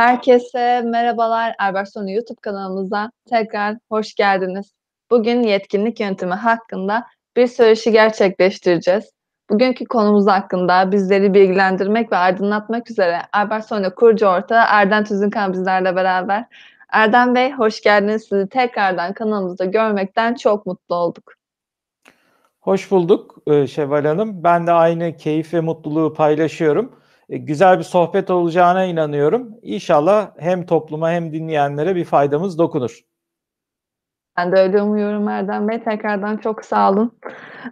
Herkese merhabalar. Erbarsonu YouTube kanalımıza tekrar hoş geldiniz. Bugün yetkinlik yöntemi hakkında bir söyleşi gerçekleştireceğiz. Bugünkü konumuz hakkında bizleri bilgilendirmek ve aydınlatmak üzere Erbarsonu kurucu ortağı Erdem Tüzünkan bizlerle beraber. Erdem Bey hoş geldiniz. Sizi tekrardan kanalımızda görmekten çok mutlu olduk. Hoş bulduk e, Şevval Hanım. Ben de aynı keyif ve mutluluğu paylaşıyorum. E, güzel bir sohbet olacağına inanıyorum. İnşallah hem topluma hem dinleyenlere bir faydamız dokunur. Ben de öyle umuyorum Erdem Bey. Tekrardan çok sağ olun.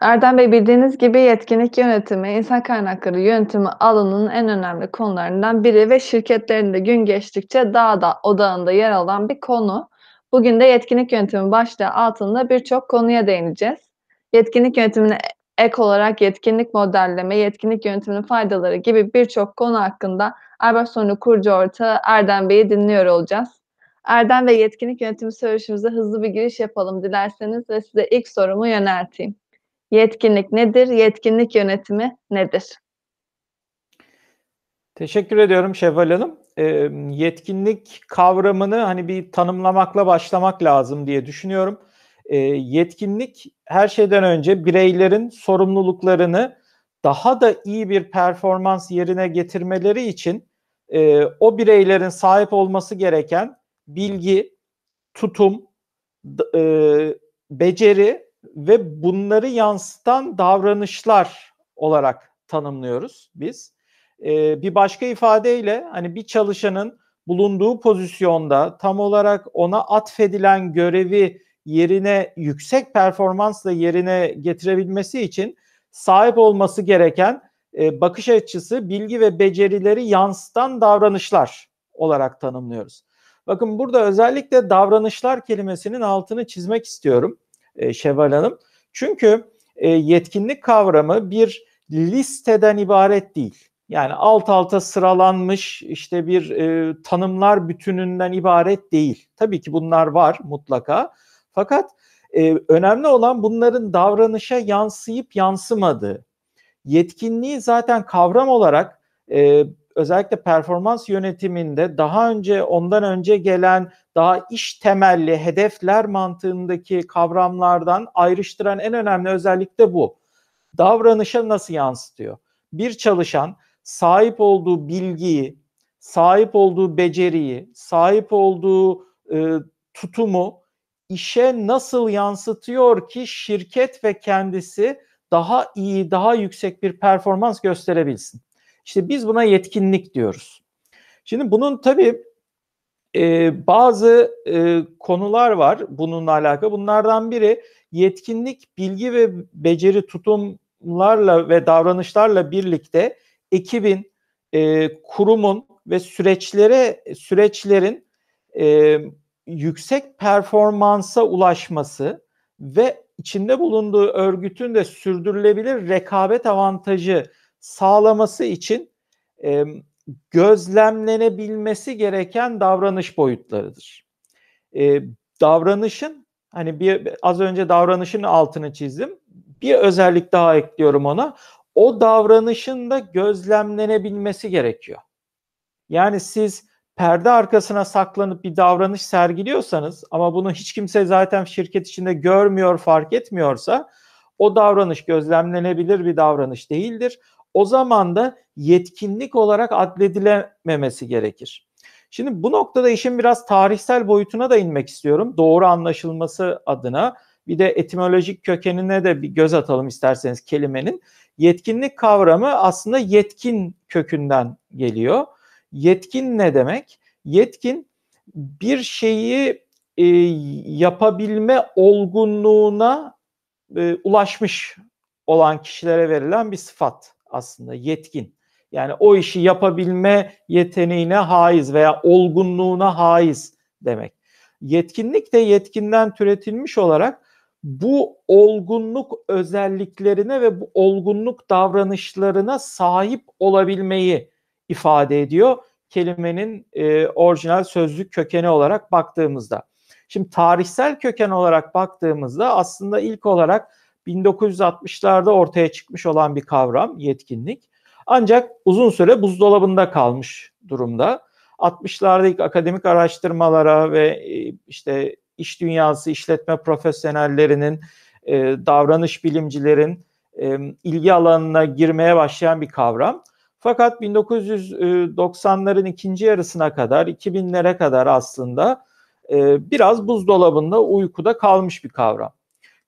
Erdem Bey bildiğiniz gibi yetkinlik yönetimi, insan kaynakları yönetimi alanının en önemli konularından biri ve şirketlerin de gün geçtikçe daha da odağında yer alan bir konu. Bugün de yetkinlik yönetimi başlığı altında birçok konuya değineceğiz. Yetkinlik yönetimine ek olarak yetkinlik modelleme, yetkinlik yönetiminin faydaları gibi birçok konu hakkında Albert Sonu kurucu ortağı Erdem Bey'i dinliyor olacağız. Erdem ve yetkinlik yönetimi söyleşimize hızlı bir giriş yapalım dilerseniz ve size ilk sorumu yönelteyim. Yetkinlik nedir? Yetkinlik yönetimi nedir? Teşekkür ediyorum Şevval Hanım. E, yetkinlik kavramını hani bir tanımlamakla başlamak lazım diye düşünüyorum e, yetkinlik her şeyden önce bireylerin sorumluluklarını daha da iyi bir performans yerine getirmeleri için e, o bireylerin sahip olması gereken bilgi, tutum, e, beceri ve bunları yansıtan davranışlar olarak tanımlıyoruz biz. E, bir başka ifadeyle hani bir çalışanın bulunduğu pozisyonda tam olarak ona atfedilen görevi yerine yüksek performansla yerine getirebilmesi için sahip olması gereken e, bakış açısı, bilgi ve becerileri yansıtan davranışlar olarak tanımlıyoruz. Bakın burada özellikle davranışlar kelimesinin altını çizmek istiyorum e, Şevval Hanım. Çünkü e, yetkinlik kavramı bir listeden ibaret değil. Yani alt alta sıralanmış işte bir e, tanımlar bütününden ibaret değil. Tabii ki bunlar var mutlaka. Fakat e, önemli olan bunların davranışa yansıyıp yansımadığı. Yetkinliği zaten kavram olarak e, özellikle performans yönetiminde daha önce ondan önce gelen daha iş temelli hedefler mantığındaki kavramlardan ayrıştıran en önemli özellik de bu. Davranışa nasıl yansıtıyor? Bir çalışan sahip olduğu bilgiyi, sahip olduğu beceriyi, sahip olduğu e, tutumu işe nasıl yansıtıyor ki şirket ve kendisi daha iyi, daha yüksek bir performans gösterebilsin. İşte biz buna yetkinlik diyoruz. Şimdi bunun tabii e, bazı e, konular var bununla alakalı. Bunlardan biri yetkinlik, bilgi ve beceri tutumlarla ve davranışlarla birlikte ekibin, e, kurumun ve süreçlere süreçlerin e, yüksek performansa ulaşması ve içinde bulunduğu örgütün de sürdürülebilir rekabet avantajı sağlaması için e, gözlemlenebilmesi gereken davranış boyutlarıdır. E, davranışın hani bir az önce davranışın altını çizdim. Bir özellik daha ekliyorum ona. O davranışın da gözlemlenebilmesi gerekiyor. Yani siz perde arkasına saklanıp bir davranış sergiliyorsanız ama bunu hiç kimse zaten şirket içinde görmüyor, fark etmiyorsa o davranış gözlemlenebilir bir davranış değildir. O zaman da yetkinlik olarak adledilememesi gerekir. Şimdi bu noktada işin biraz tarihsel boyutuna da inmek istiyorum. Doğru anlaşılması adına bir de etimolojik kökenine de bir göz atalım isterseniz kelimenin. Yetkinlik kavramı aslında yetkin kökünden geliyor Yetkin ne demek? Yetkin bir şeyi e, yapabilme olgunluğuna e, ulaşmış olan kişilere verilen bir sıfat aslında yetkin. Yani o işi yapabilme yeteneğine haiz veya olgunluğuna haiz demek. Yetkinlik de yetkinden türetilmiş olarak bu olgunluk özelliklerine ve bu olgunluk davranışlarına sahip olabilmeyi ifade ediyor kelimenin e, orijinal sözlük kökeni olarak baktığımızda. Şimdi tarihsel köken olarak baktığımızda aslında ilk olarak 1960'larda ortaya çıkmış olan bir kavram yetkinlik. Ancak uzun süre buzdolabında kalmış durumda. 60'larda ilk akademik araştırmalara ve e, işte iş dünyası, işletme profesyonellerinin, e, davranış bilimcilerin e, ilgi alanına girmeye başlayan bir kavram. Fakat 1990'ların ikinci yarısına kadar, 2000'lere kadar aslında e, biraz buzdolabında uykuda kalmış bir kavram.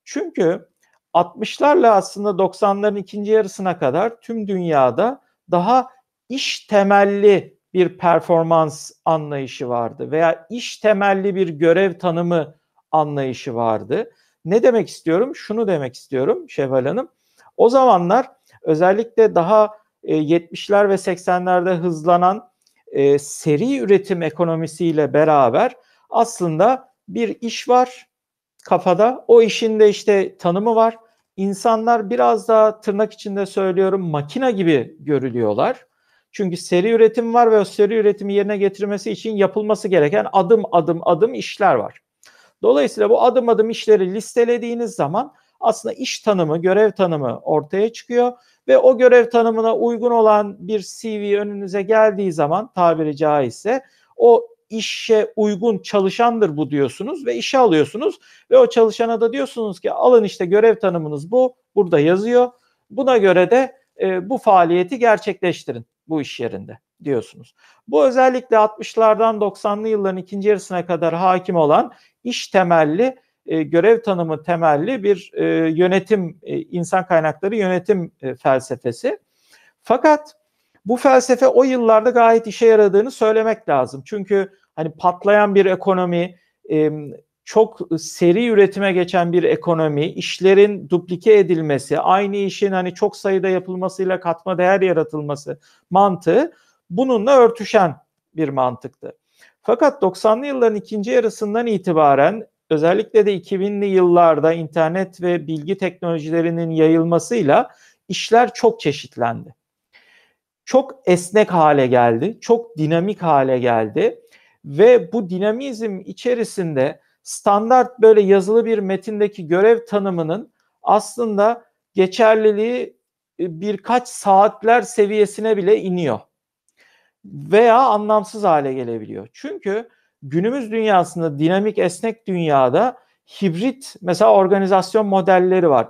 Çünkü 60'larla aslında 90'ların ikinci yarısına kadar tüm dünyada daha iş temelli bir performans anlayışı vardı veya iş temelli bir görev tanımı anlayışı vardı. Ne demek istiyorum? Şunu demek istiyorum Şevval Hanım. O zamanlar özellikle daha 70'ler e, ve 80'lerde hızlanan e, seri üretim ekonomisiyle beraber aslında bir iş var kafada. O işin de işte tanımı var. İnsanlar biraz daha tırnak içinde söylüyorum makina gibi görülüyorlar. Çünkü seri üretim var ve o seri üretimi yerine getirmesi için yapılması gereken adım adım adım işler var. Dolayısıyla bu adım adım işleri listelediğiniz zaman aslında iş tanımı, görev tanımı ortaya çıkıyor ve o görev tanımına uygun olan bir CV önünüze geldiği zaman tabiri caizse o işe uygun çalışandır bu diyorsunuz ve işe alıyorsunuz ve o çalışana da diyorsunuz ki alın işte görev tanımınız bu burada yazıyor. Buna göre de e, bu faaliyeti gerçekleştirin bu iş yerinde diyorsunuz. Bu özellikle 60'lardan 90'lı yılların ikinci yarısına kadar hakim olan iş temelli e, görev tanımı temelli bir e, yönetim e, insan kaynakları yönetim felsefesi. Fakat bu felsefe o yıllarda gayet işe yaradığını söylemek lazım. Çünkü hani patlayan bir ekonomi, çok seri üretime geçen bir ekonomi, işlerin duplike edilmesi, aynı işin hani çok sayıda yapılmasıyla katma değer yaratılması mantığı bununla örtüşen bir mantıktı. Fakat 90'lı yılların ikinci yarısından itibaren özellikle de 2000'li yıllarda internet ve bilgi teknolojilerinin yayılmasıyla işler çok çeşitlendi. Çok esnek hale geldi, çok dinamik hale geldi ve bu dinamizm içerisinde standart böyle yazılı bir metindeki görev tanımının aslında geçerliliği e, birkaç saatler seviyesine bile iniyor. Veya anlamsız hale gelebiliyor. Çünkü günümüz dünyasında dinamik esnek dünyada hibrit mesela organizasyon modelleri var.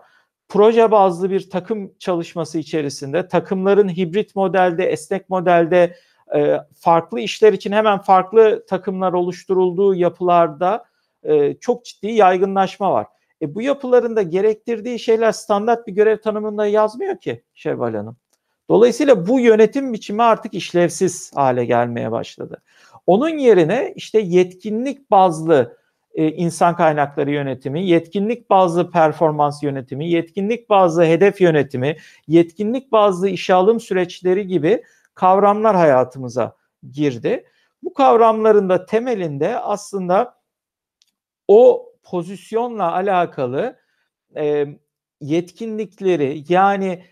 Proje bazlı bir takım çalışması içerisinde takımların hibrit modelde, esnek modelde e, farklı işler için hemen farklı takımlar oluşturulduğu yapılarda e, çok ciddi yaygınlaşma var. E, bu yapıların da gerektirdiği şeyler standart bir görev tanımında yazmıyor ki Şevval Hanım. Dolayısıyla bu yönetim biçimi artık işlevsiz hale gelmeye başladı. Onun yerine işte yetkinlik bazlı e, insan kaynakları yönetimi, yetkinlik bazlı performans yönetimi, yetkinlik bazlı hedef yönetimi, yetkinlik bazlı işe alım süreçleri gibi kavramlar hayatımıza girdi. Bu kavramların da temelinde aslında o pozisyonla alakalı e, yetkinlikleri yani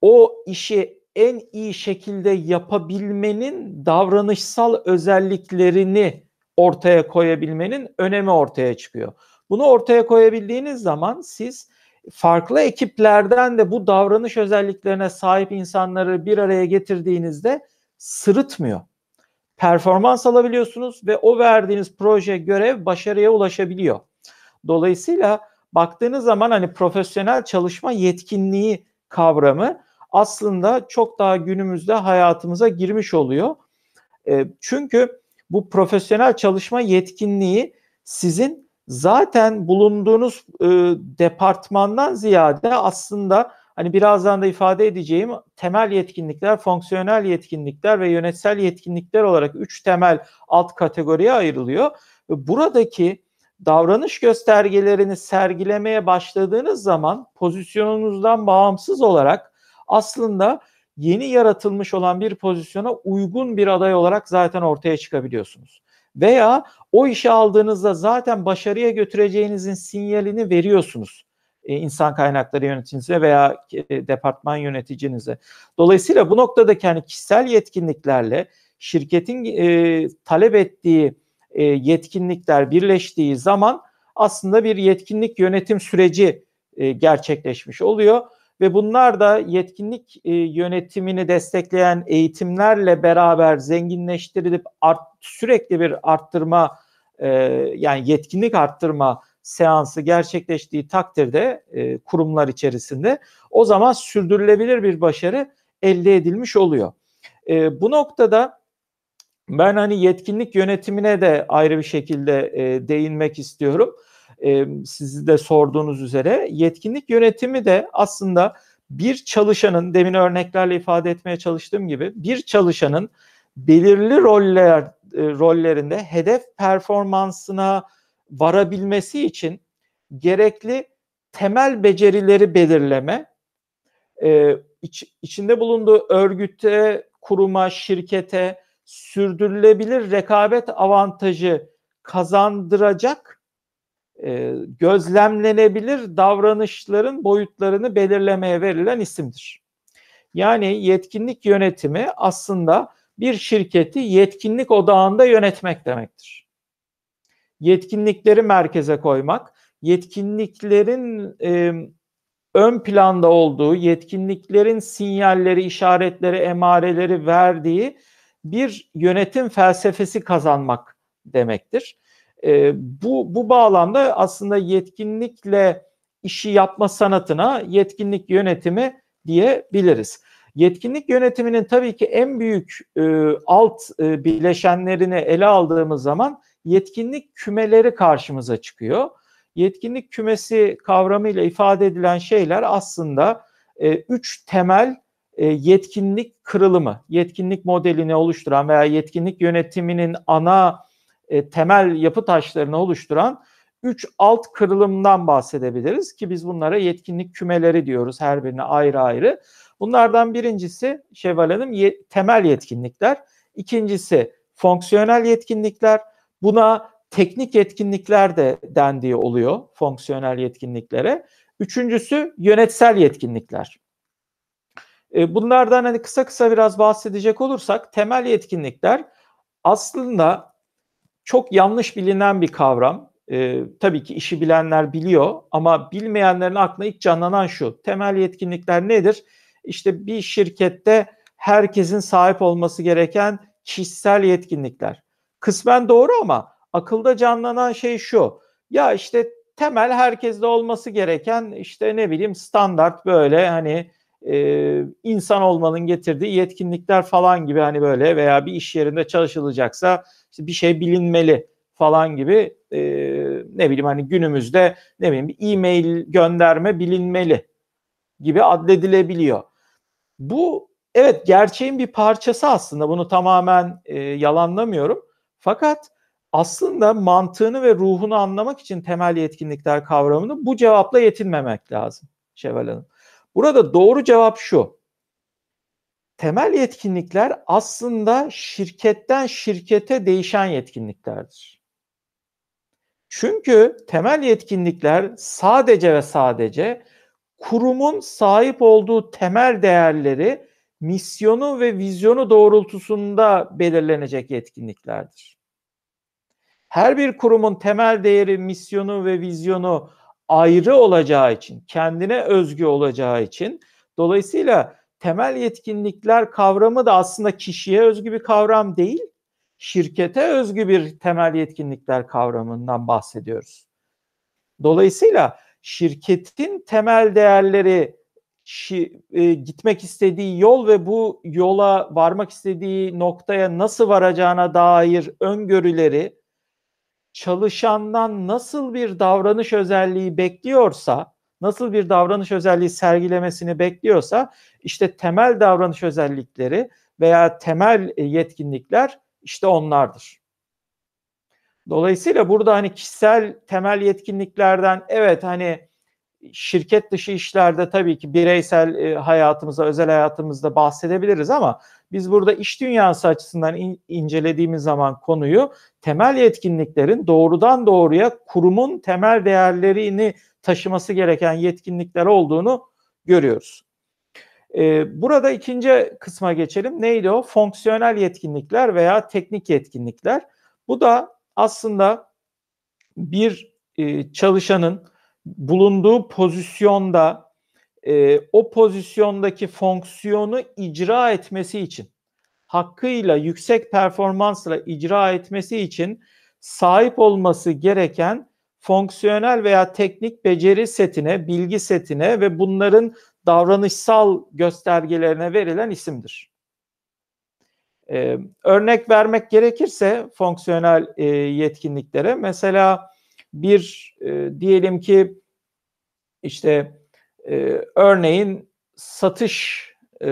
o işi en iyi şekilde yapabilmenin davranışsal özelliklerini ortaya koyabilmenin önemi ortaya çıkıyor. Bunu ortaya koyabildiğiniz zaman siz farklı ekiplerden de bu davranış özelliklerine sahip insanları bir araya getirdiğinizde sırıtmıyor. Performans alabiliyorsunuz ve o verdiğiniz proje, görev başarıya ulaşabiliyor. Dolayısıyla baktığınız zaman hani profesyonel çalışma yetkinliği kavramı aslında çok daha günümüzde hayatımıza girmiş oluyor. E, çünkü bu profesyonel çalışma yetkinliği sizin zaten bulunduğunuz e, departmandan ziyade aslında hani birazdan da ifade edeceğim temel yetkinlikler, fonksiyonel yetkinlikler ve yönetsel yetkinlikler olarak üç temel alt kategoriye ayrılıyor. Buradaki davranış göstergelerini sergilemeye başladığınız zaman pozisyonunuzdan bağımsız olarak aslında yeni yaratılmış olan bir pozisyona uygun bir aday olarak zaten ortaya çıkabiliyorsunuz. Veya o işi aldığınızda zaten başarıya götüreceğinizin sinyalini veriyorsunuz e, insan kaynakları yöneticinize veya e, departman yöneticinize. Dolayısıyla bu noktadaki hani kişisel yetkinliklerle şirketin e, talep ettiği e, yetkinlikler birleştiği zaman aslında bir yetkinlik yönetim süreci e, gerçekleşmiş oluyor ve bunlar da yetkinlik e, yönetimini destekleyen eğitimlerle beraber zenginleştirilip art, sürekli bir arttırma e, yani yetkinlik arttırma seansı gerçekleştiği takdirde e, kurumlar içerisinde o zaman sürdürülebilir bir başarı elde edilmiş oluyor. Bu noktada ben hani yetkinlik yönetimine de ayrı bir şekilde değinmek istiyorum. E, sizi de sorduğunuz üzere yetkinlik yönetimi de aslında bir çalışanın demin örneklerle ifade etmeye çalıştığım gibi bir çalışanın belirli roller e, rollerinde hedef performansına varabilmesi için gerekli temel becerileri belirleme, e, iç, içinde bulunduğu örgüte, kuruma, şirkete sürdürülebilir rekabet avantajı kazandıracak e, gözlemlenebilir davranışların boyutlarını belirlemeye verilen isimdir. Yani yetkinlik yönetimi aslında bir şirketi yetkinlik odağında yönetmek demektir. Yetkinlikleri merkeze koymak, yetkinliklerin e, ön planda olduğu, yetkinliklerin sinyalleri, işaretleri, emareleri verdiği bir yönetim felsefesi kazanmak demektir. E, bu, bu bağlamda aslında yetkinlikle işi yapma sanatına yetkinlik yönetimi diyebiliriz. Yetkinlik yönetiminin tabii ki en büyük e, alt e, bileşenlerini ele aldığımız zaman yetkinlik kümeleri karşımıza çıkıyor. Yetkinlik kümesi kavramıyla ifade edilen şeyler aslında e, üç temel e, yetkinlik kırılımı, yetkinlik modelini oluşturan veya yetkinlik yönetiminin ana e, temel yapı taşlarını oluşturan üç alt kırılımdan bahsedebiliriz ki biz bunlara yetkinlik kümeleri diyoruz her birine ayrı ayrı. Bunlardan birincisi Şevval Hanım ye, temel yetkinlikler, ikincisi fonksiyonel yetkinlikler, buna teknik yetkinlikler de dendiği oluyor fonksiyonel yetkinliklere. Üçüncüsü yönetsel yetkinlikler. E, bunlardan hani kısa kısa biraz bahsedecek olursak temel yetkinlikler aslında çok yanlış bilinen bir kavram. E, tabii ki işi bilenler biliyor ama bilmeyenlerin aklına ilk canlanan şu. Temel yetkinlikler nedir? İşte bir şirkette herkesin sahip olması gereken kişisel yetkinlikler. Kısmen doğru ama akılda canlanan şey şu. Ya işte temel herkeste olması gereken işte ne bileyim standart böyle hani e, insan olmanın getirdiği yetkinlikler falan gibi hani böyle veya bir iş yerinde çalışılacaksa işte bir şey bilinmeli falan gibi e, ne bileyim hani günümüzde ne bileyim e-mail gönderme bilinmeli gibi adledilebiliyor. Bu evet gerçeğin bir parçası aslında bunu tamamen e, yalanlamıyorum. Fakat aslında mantığını ve ruhunu anlamak için temel yetkinlikler kavramını bu cevapla yetinmemek lazım Şevval Hanım. Burada doğru cevap şu. Temel yetkinlikler aslında şirketten şirkete değişen yetkinliklerdir. Çünkü temel yetkinlikler sadece ve sadece kurumun sahip olduğu temel değerleri, misyonu ve vizyonu doğrultusunda belirlenecek yetkinliklerdir. Her bir kurumun temel değeri, misyonu ve vizyonu ayrı olacağı için, kendine özgü olacağı için dolayısıyla temel yetkinlikler kavramı da aslında kişiye özgü bir kavram değil, şirkete özgü bir temel yetkinlikler kavramından bahsediyoruz. Dolayısıyla şirketin temel değerleri şi, e, gitmek istediği yol ve bu yola varmak istediği noktaya nasıl varacağına dair öngörüleri çalışandan nasıl bir davranış özelliği bekliyorsa, nasıl bir davranış özelliği sergilemesini bekliyorsa işte temel davranış özellikleri veya temel e, yetkinlikler işte onlardır. Dolayısıyla burada hani kişisel temel yetkinliklerden evet hani şirket dışı işlerde tabii ki bireysel e, hayatımızda, özel hayatımızda bahsedebiliriz ama biz burada iş dünyası açısından in, incelediğimiz zaman konuyu temel yetkinliklerin doğrudan doğruya kurumun temel değerlerini taşıması gereken yetkinlikler olduğunu görüyoruz. Ee, burada ikinci kısma geçelim. Neydi o? Fonksiyonel yetkinlikler veya teknik yetkinlikler. Bu da aslında bir e, çalışanın bulunduğu pozisyonda e, o pozisyondaki fonksiyonu icra etmesi için, hakkıyla yüksek performansla icra etmesi için sahip olması gereken fonksiyonel veya teknik beceri setine, bilgi setine ve bunların davranışsal göstergelerine verilen isimdir. Ee, örnek vermek gerekirse fonksiyonel e, yetkinliklere mesela bir e, diyelim ki işte e, örneğin satış e,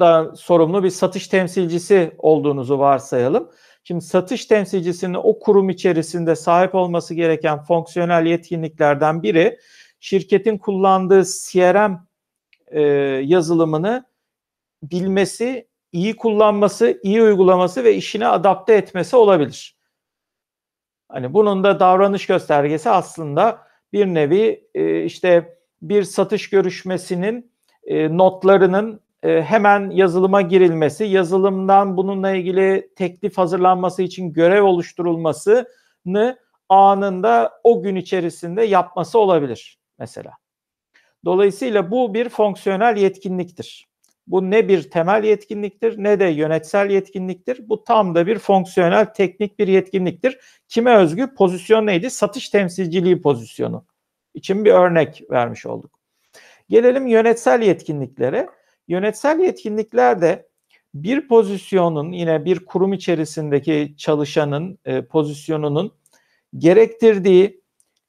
da sorumlu bir satış temsilcisi olduğunuzu varsayalım. Şimdi satış temsilcisinin o kurum içerisinde sahip olması gereken fonksiyonel yetkinliklerden biri şirketin kullandığı CRM e, yazılımını bilmesi, iyi kullanması, iyi uygulaması ve işine adapte etmesi olabilir. Hani bunun da davranış göstergesi aslında bir nevi e, işte bir satış görüşmesinin e, notlarının e, hemen yazılıma girilmesi, yazılımdan bununla ilgili teklif hazırlanması için görev oluşturulmasını anında o gün içerisinde yapması olabilir mesela. Dolayısıyla bu bir fonksiyonel yetkinliktir. Bu ne bir temel yetkinliktir ne de yönetsel yetkinliktir. Bu tam da bir fonksiyonel teknik bir yetkinliktir. Kime özgü? Pozisyon neydi? Satış temsilciliği pozisyonu için bir örnek vermiş olduk. Gelelim yönetsel yetkinliklere. Yönetsel yetkinlikler de bir pozisyonun yine bir kurum içerisindeki çalışanın e, pozisyonunun gerektirdiği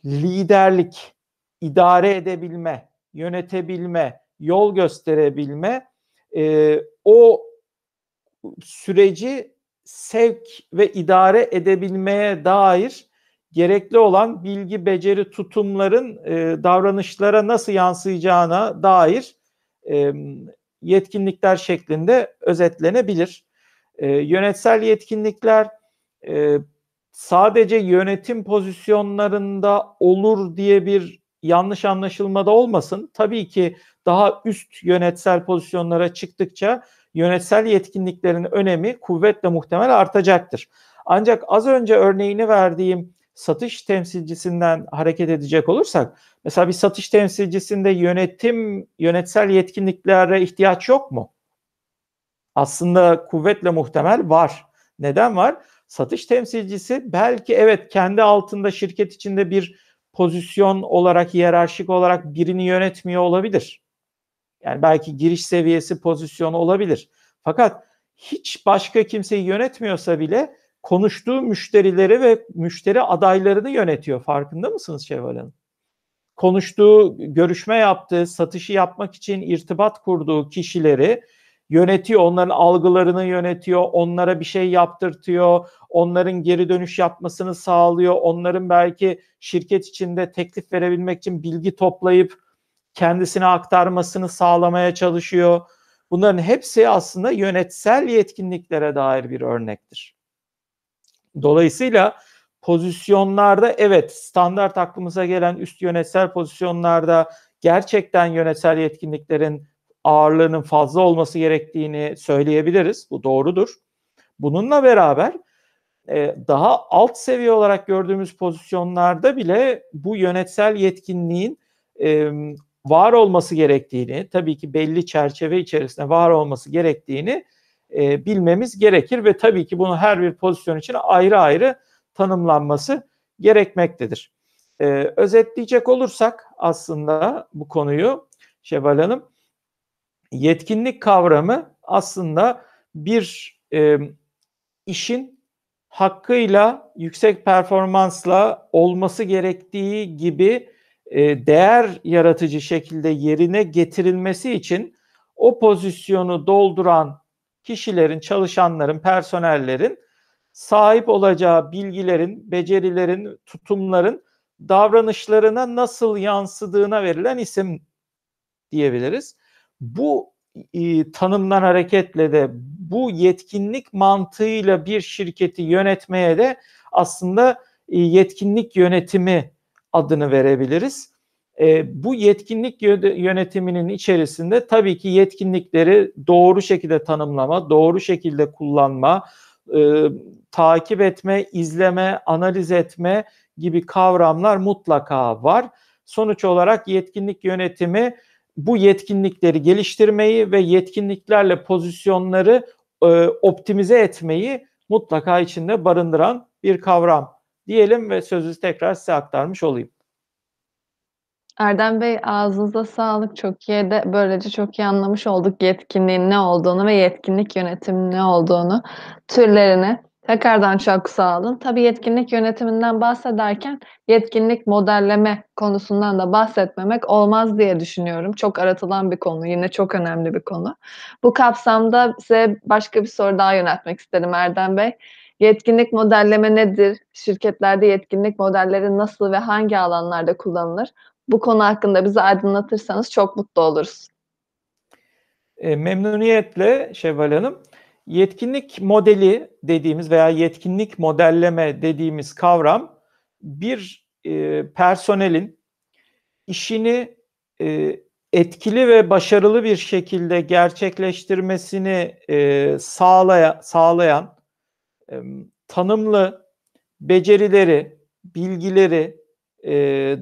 liderlik, idare edebilme, yönetebilme, yol gösterebilme e, o süreci sevk ve idare edebilmeye dair gerekli olan bilgi, beceri, tutumların e, davranışlara nasıl yansıyacağına dair e, yetkinlikler şeklinde özetlenebilir. E, yönetsel yetkinlikler e, sadece yönetim pozisyonlarında olur diye bir yanlış anlaşılmada olmasın. Tabii ki daha üst yönetsel pozisyonlara çıktıkça yönetsel yetkinliklerin önemi kuvvetle muhtemel artacaktır. Ancak az önce örneğini verdiğim satış temsilcisinden hareket edecek olursak mesela bir satış temsilcisinde yönetim yönetsel yetkinliklere ihtiyaç yok mu? Aslında kuvvetle muhtemel var. Neden var? Satış temsilcisi belki evet kendi altında şirket içinde bir pozisyon olarak hiyerarşik olarak birini yönetmiyor olabilir. Yani belki giriş seviyesi pozisyonu olabilir. Fakat hiç başka kimseyi yönetmiyorsa bile konuştuğu müşterileri ve müşteri adaylarını yönetiyor. Farkında mısınız Şevval Hanım? Konuştuğu, görüşme yaptığı, satışı yapmak için irtibat kurduğu kişileri yönetiyor. Onların algılarını yönetiyor. Onlara bir şey yaptırtıyor. Onların geri dönüş yapmasını sağlıyor. Onların belki şirket içinde teklif verebilmek için bilgi toplayıp kendisine aktarmasını sağlamaya çalışıyor. Bunların hepsi aslında yönetsel yetkinliklere dair bir örnektir. Dolayısıyla pozisyonlarda evet standart aklımıza gelen üst yönetsel pozisyonlarda gerçekten yönetsel yetkinliklerin ağırlığının fazla olması gerektiğini söyleyebiliriz. Bu doğrudur. Bununla beraber e, daha alt seviye olarak gördüğümüz pozisyonlarda bile bu yönetsel yetkinliğin var olması gerektiğini, tabii ki belli çerçeve içerisinde var olması gerektiğini e, bilmemiz gerekir ve tabii ki bunu her bir pozisyon için ayrı ayrı tanımlanması gerekmektedir. E, özetleyecek olursak aslında bu konuyu Şevval Hanım, yetkinlik kavramı aslında bir e, işin hakkıyla yüksek performansla olması gerektiği gibi e, değer yaratıcı şekilde yerine getirilmesi için o pozisyonu dolduran kişilerin, çalışanların, personellerin sahip olacağı bilgilerin, becerilerin, tutumların davranışlarına nasıl yansıdığına verilen isim diyebiliriz. Bu e, tanımdan hareketle de bu yetkinlik mantığıyla bir şirketi yönetmeye de aslında e, yetkinlik yönetimi adını verebiliriz. E, bu yetkinlik yönetiminin içerisinde tabii ki yetkinlikleri doğru şekilde tanımlama, doğru şekilde kullanma, e, takip etme, izleme, analiz etme gibi kavramlar mutlaka var. Sonuç olarak yetkinlik yönetimi bu yetkinlikleri geliştirmeyi ve yetkinliklerle pozisyonları e, optimize etmeyi mutlaka içinde barındıran bir kavram diyelim ve sözü tekrar size aktarmış olayım. Erdem Bey ağzınıza sağlık. Çok iyi de böylece çok iyi anlamış olduk yetkinliğin ne olduğunu ve yetkinlik yönetimi ne olduğunu, türlerini. Tekrardan çok sağ olun. Tabii yetkinlik yönetiminden bahsederken yetkinlik modelleme konusundan da bahsetmemek olmaz diye düşünüyorum. Çok aratılan bir konu, yine çok önemli bir konu. Bu kapsamda size başka bir soru daha yöneltmek isterim Erdem Bey. Yetkinlik modelleme nedir? Şirketlerde yetkinlik modelleri nasıl ve hangi alanlarda kullanılır? Bu konu hakkında bizi aydınlatırsanız çok mutlu oluruz. E, memnuniyetle Şevval Hanım. Yetkinlik modeli dediğimiz veya yetkinlik modelleme dediğimiz kavram bir e, personelin işini e, etkili ve başarılı bir şekilde gerçekleştirmesini e, sağlaya, sağlayan e, tanımlı becerileri, bilgileri, e,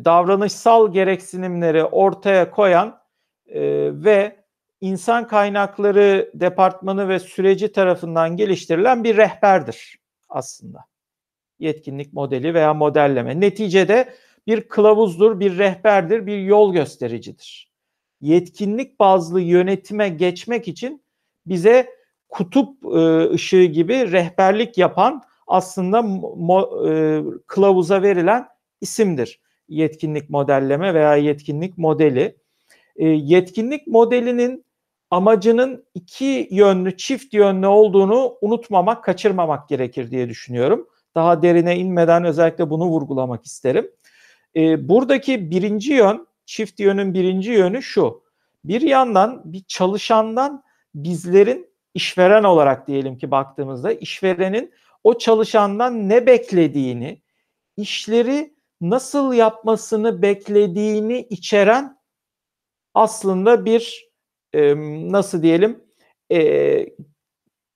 davranışsal gereksinimleri ortaya koyan e, ve insan kaynakları departmanı ve süreci tarafından geliştirilen bir rehberdir aslında. Yetkinlik modeli veya modelleme. Neticede bir kılavuzdur, bir rehberdir, bir yol göstericidir. Yetkinlik bazlı yönetime geçmek için bize kutup e, ışığı gibi rehberlik yapan aslında e, kılavuza verilen isimdir. Yetkinlik modelleme veya yetkinlik modeli. E, yetkinlik modelinin amacının iki yönlü, çift yönlü olduğunu unutmamak, kaçırmamak gerekir diye düşünüyorum. Daha derine inmeden özellikle bunu vurgulamak isterim. E, buradaki birinci yön, çift yönün birinci yönü şu. Bir yandan bir çalışandan bizlerin işveren olarak diyelim ki baktığımızda işverenin o çalışandan ne beklediğini, işleri nasıl yapmasını beklediğini içeren aslında bir e, nasıl diyelim e,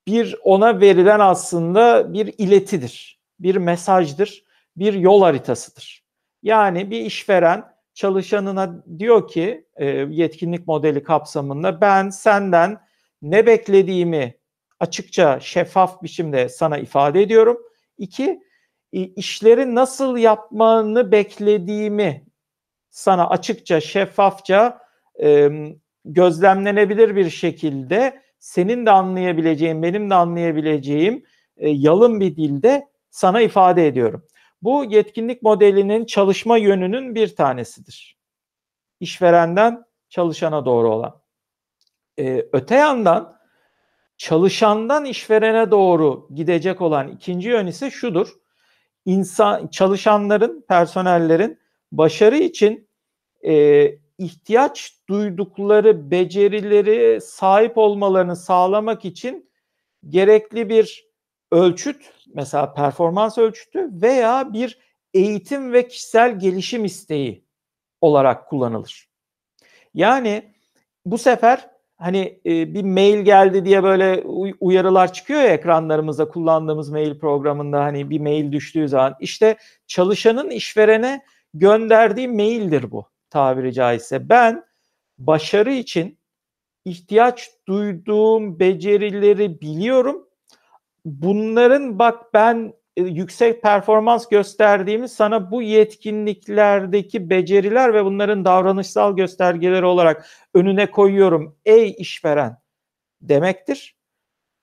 bir ona verilen aslında bir iletidir, bir mesajdır, bir yol haritasıdır. Yani bir işveren çalışanına diyor ki e, yetkinlik modeli kapsamında ben senden ne beklediğimi açıkça şeffaf biçimde sana ifade ediyorum. İki, işleri nasıl yapmanı beklediğimi sana açıkça, şeffafça e, gözlemlenebilir bir şekilde senin de anlayabileceğin, benim de anlayabileceğim e, yalın bir dilde sana ifade ediyorum. Bu yetkinlik modelinin çalışma yönünün bir tanesidir. İşverenden çalışana doğru olan. Ee, öte yandan çalışandan işverene doğru gidecek olan ikinci yön ise şudur. İnsan çalışanların, personellerin başarı için e, ihtiyaç duydukları becerileri sahip olmalarını sağlamak için gerekli bir ölçüt, mesela performans ölçütü veya bir eğitim ve kişisel gelişim isteği olarak kullanılır. Yani bu sefer hani e, bir mail geldi diye böyle uyarılar çıkıyor ya ekranlarımızda kullandığımız mail programında hani bir mail düştüğü zaman işte çalışanın işverene gönderdiği maildir bu tabiri caizse. Ben başarı için ihtiyaç duyduğum becerileri biliyorum. Bunların bak ben yüksek performans gösterdiğimi sana bu yetkinliklerdeki beceriler ve bunların davranışsal göstergeleri olarak önüne koyuyorum ey işveren demektir.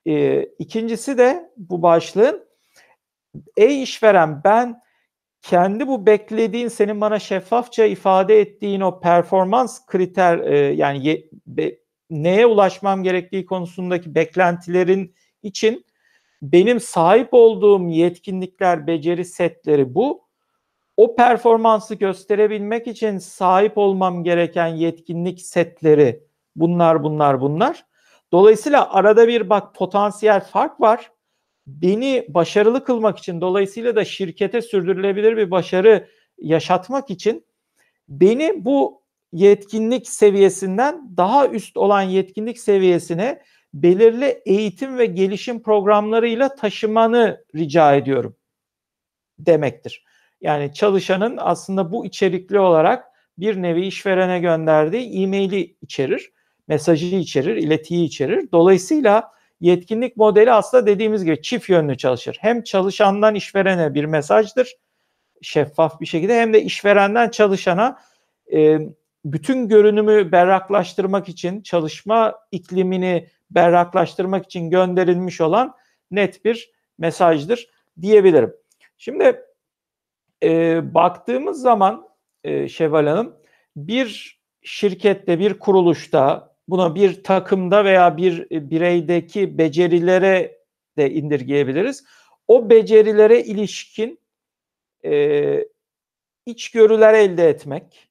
E, ikincisi de bu başlığın ey işveren ben kendi bu beklediğin senin bana şeffafça ifade ettiğin o performans kriter e, yani ye, be, neye ulaşmam gerektiği konusundaki beklentilerin için benim sahip olduğum yetkinlikler, beceri setleri bu. O performansı gösterebilmek için sahip olmam gereken yetkinlik setleri bunlar bunlar bunlar. Dolayısıyla arada bir bak potansiyel fark var beni başarılı kılmak için dolayısıyla da şirkete sürdürülebilir bir başarı yaşatmak için beni bu yetkinlik seviyesinden daha üst olan yetkinlik seviyesine belirli eğitim ve gelişim programlarıyla taşımanı rica ediyorum demektir. Yani çalışanın aslında bu içerikli olarak bir nevi işverene gönderdiği e-maili içerir, mesajı içerir, iletiyi içerir. Dolayısıyla yetkinlik modeli aslında dediğimiz gibi çift yönlü çalışır. Hem çalışandan işverene bir mesajdır şeffaf bir şekilde hem de işverenden çalışana e, bütün görünümü berraklaştırmak için, çalışma iklimini berraklaştırmak için gönderilmiş olan net bir mesajdır diyebilirim. Şimdi e, baktığımız zaman e, Şevval Hanım bir şirkette, bir kuruluşta buna bir takımda veya bir bireydeki becerilere de indirgeyebiliriz. O becerilere ilişkin e, içgörüler elde etmek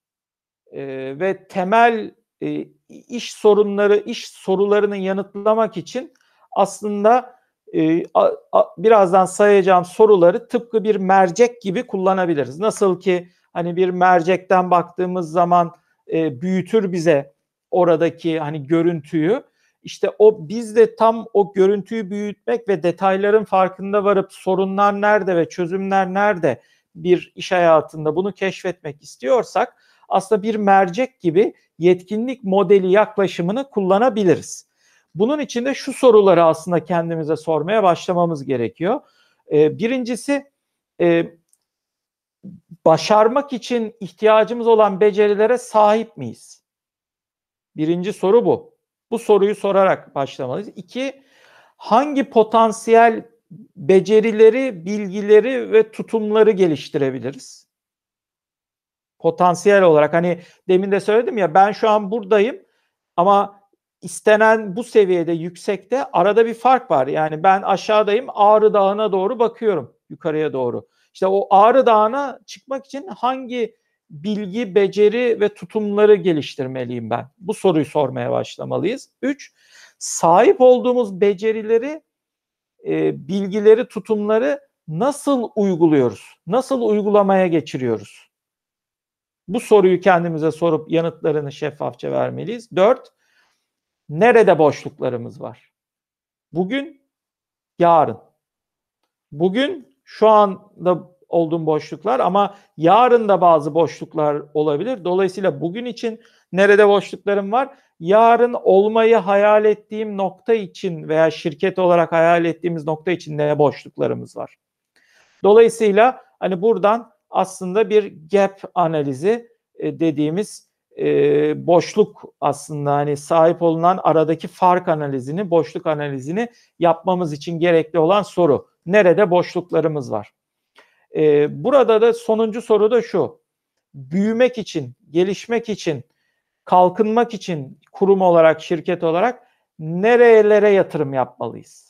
e, ve temel e, iş sorunları, iş sorularını yanıtlamak için aslında e, a, a, birazdan sayacağım soruları tıpkı bir mercek gibi kullanabiliriz. Nasıl ki hani bir mercekten baktığımız zaman e, büyütür bize oradaki hani görüntüyü. İşte o biz de tam o görüntüyü büyütmek ve detayların farkında varıp sorunlar nerede ve çözümler nerede bir iş hayatında bunu keşfetmek istiyorsak aslında bir mercek gibi yetkinlik modeli yaklaşımını kullanabiliriz. Bunun için de şu soruları aslında kendimize sormaya başlamamız gerekiyor. Ee, birincisi e, başarmak için ihtiyacımız olan becerilere sahip miyiz? Birinci soru bu. Bu soruyu sorarak başlamalıyız. İki, hangi potansiyel becerileri, bilgileri ve tutumları geliştirebiliriz? Potansiyel olarak hani demin de söyledim ya ben şu an buradayım ama istenen bu seviyede yüksekte arada bir fark var. Yani ben aşağıdayım Ağrı Dağı'na doğru bakıyorum yukarıya doğru. İşte o Ağrı Dağı'na çıkmak için hangi bilgi, beceri ve tutumları geliştirmeliyim ben? Bu soruyu sormaya başlamalıyız. Üç, sahip olduğumuz becerileri e, bilgileri, tutumları nasıl uyguluyoruz? Nasıl uygulamaya geçiriyoruz? Bu soruyu kendimize sorup yanıtlarını şeffafça vermeliyiz. Dört, nerede boşluklarımız var? Bugün, yarın. Bugün şu anda olduğum boşluklar ama yarın da bazı boşluklar olabilir. Dolayısıyla bugün için nerede boşluklarım var? yarın olmayı hayal ettiğim nokta için veya şirket olarak hayal ettiğimiz nokta için ne boşluklarımız var. Dolayısıyla hani buradan aslında bir gap analizi e, dediğimiz e, boşluk aslında hani sahip olunan aradaki fark analizini, boşluk analizini yapmamız için gerekli olan soru. Nerede boşluklarımız var? E, burada da sonuncu soru da şu. Büyümek için, gelişmek için, kalkınmak için kurum olarak, şirket olarak nerelere yatırım yapmalıyız?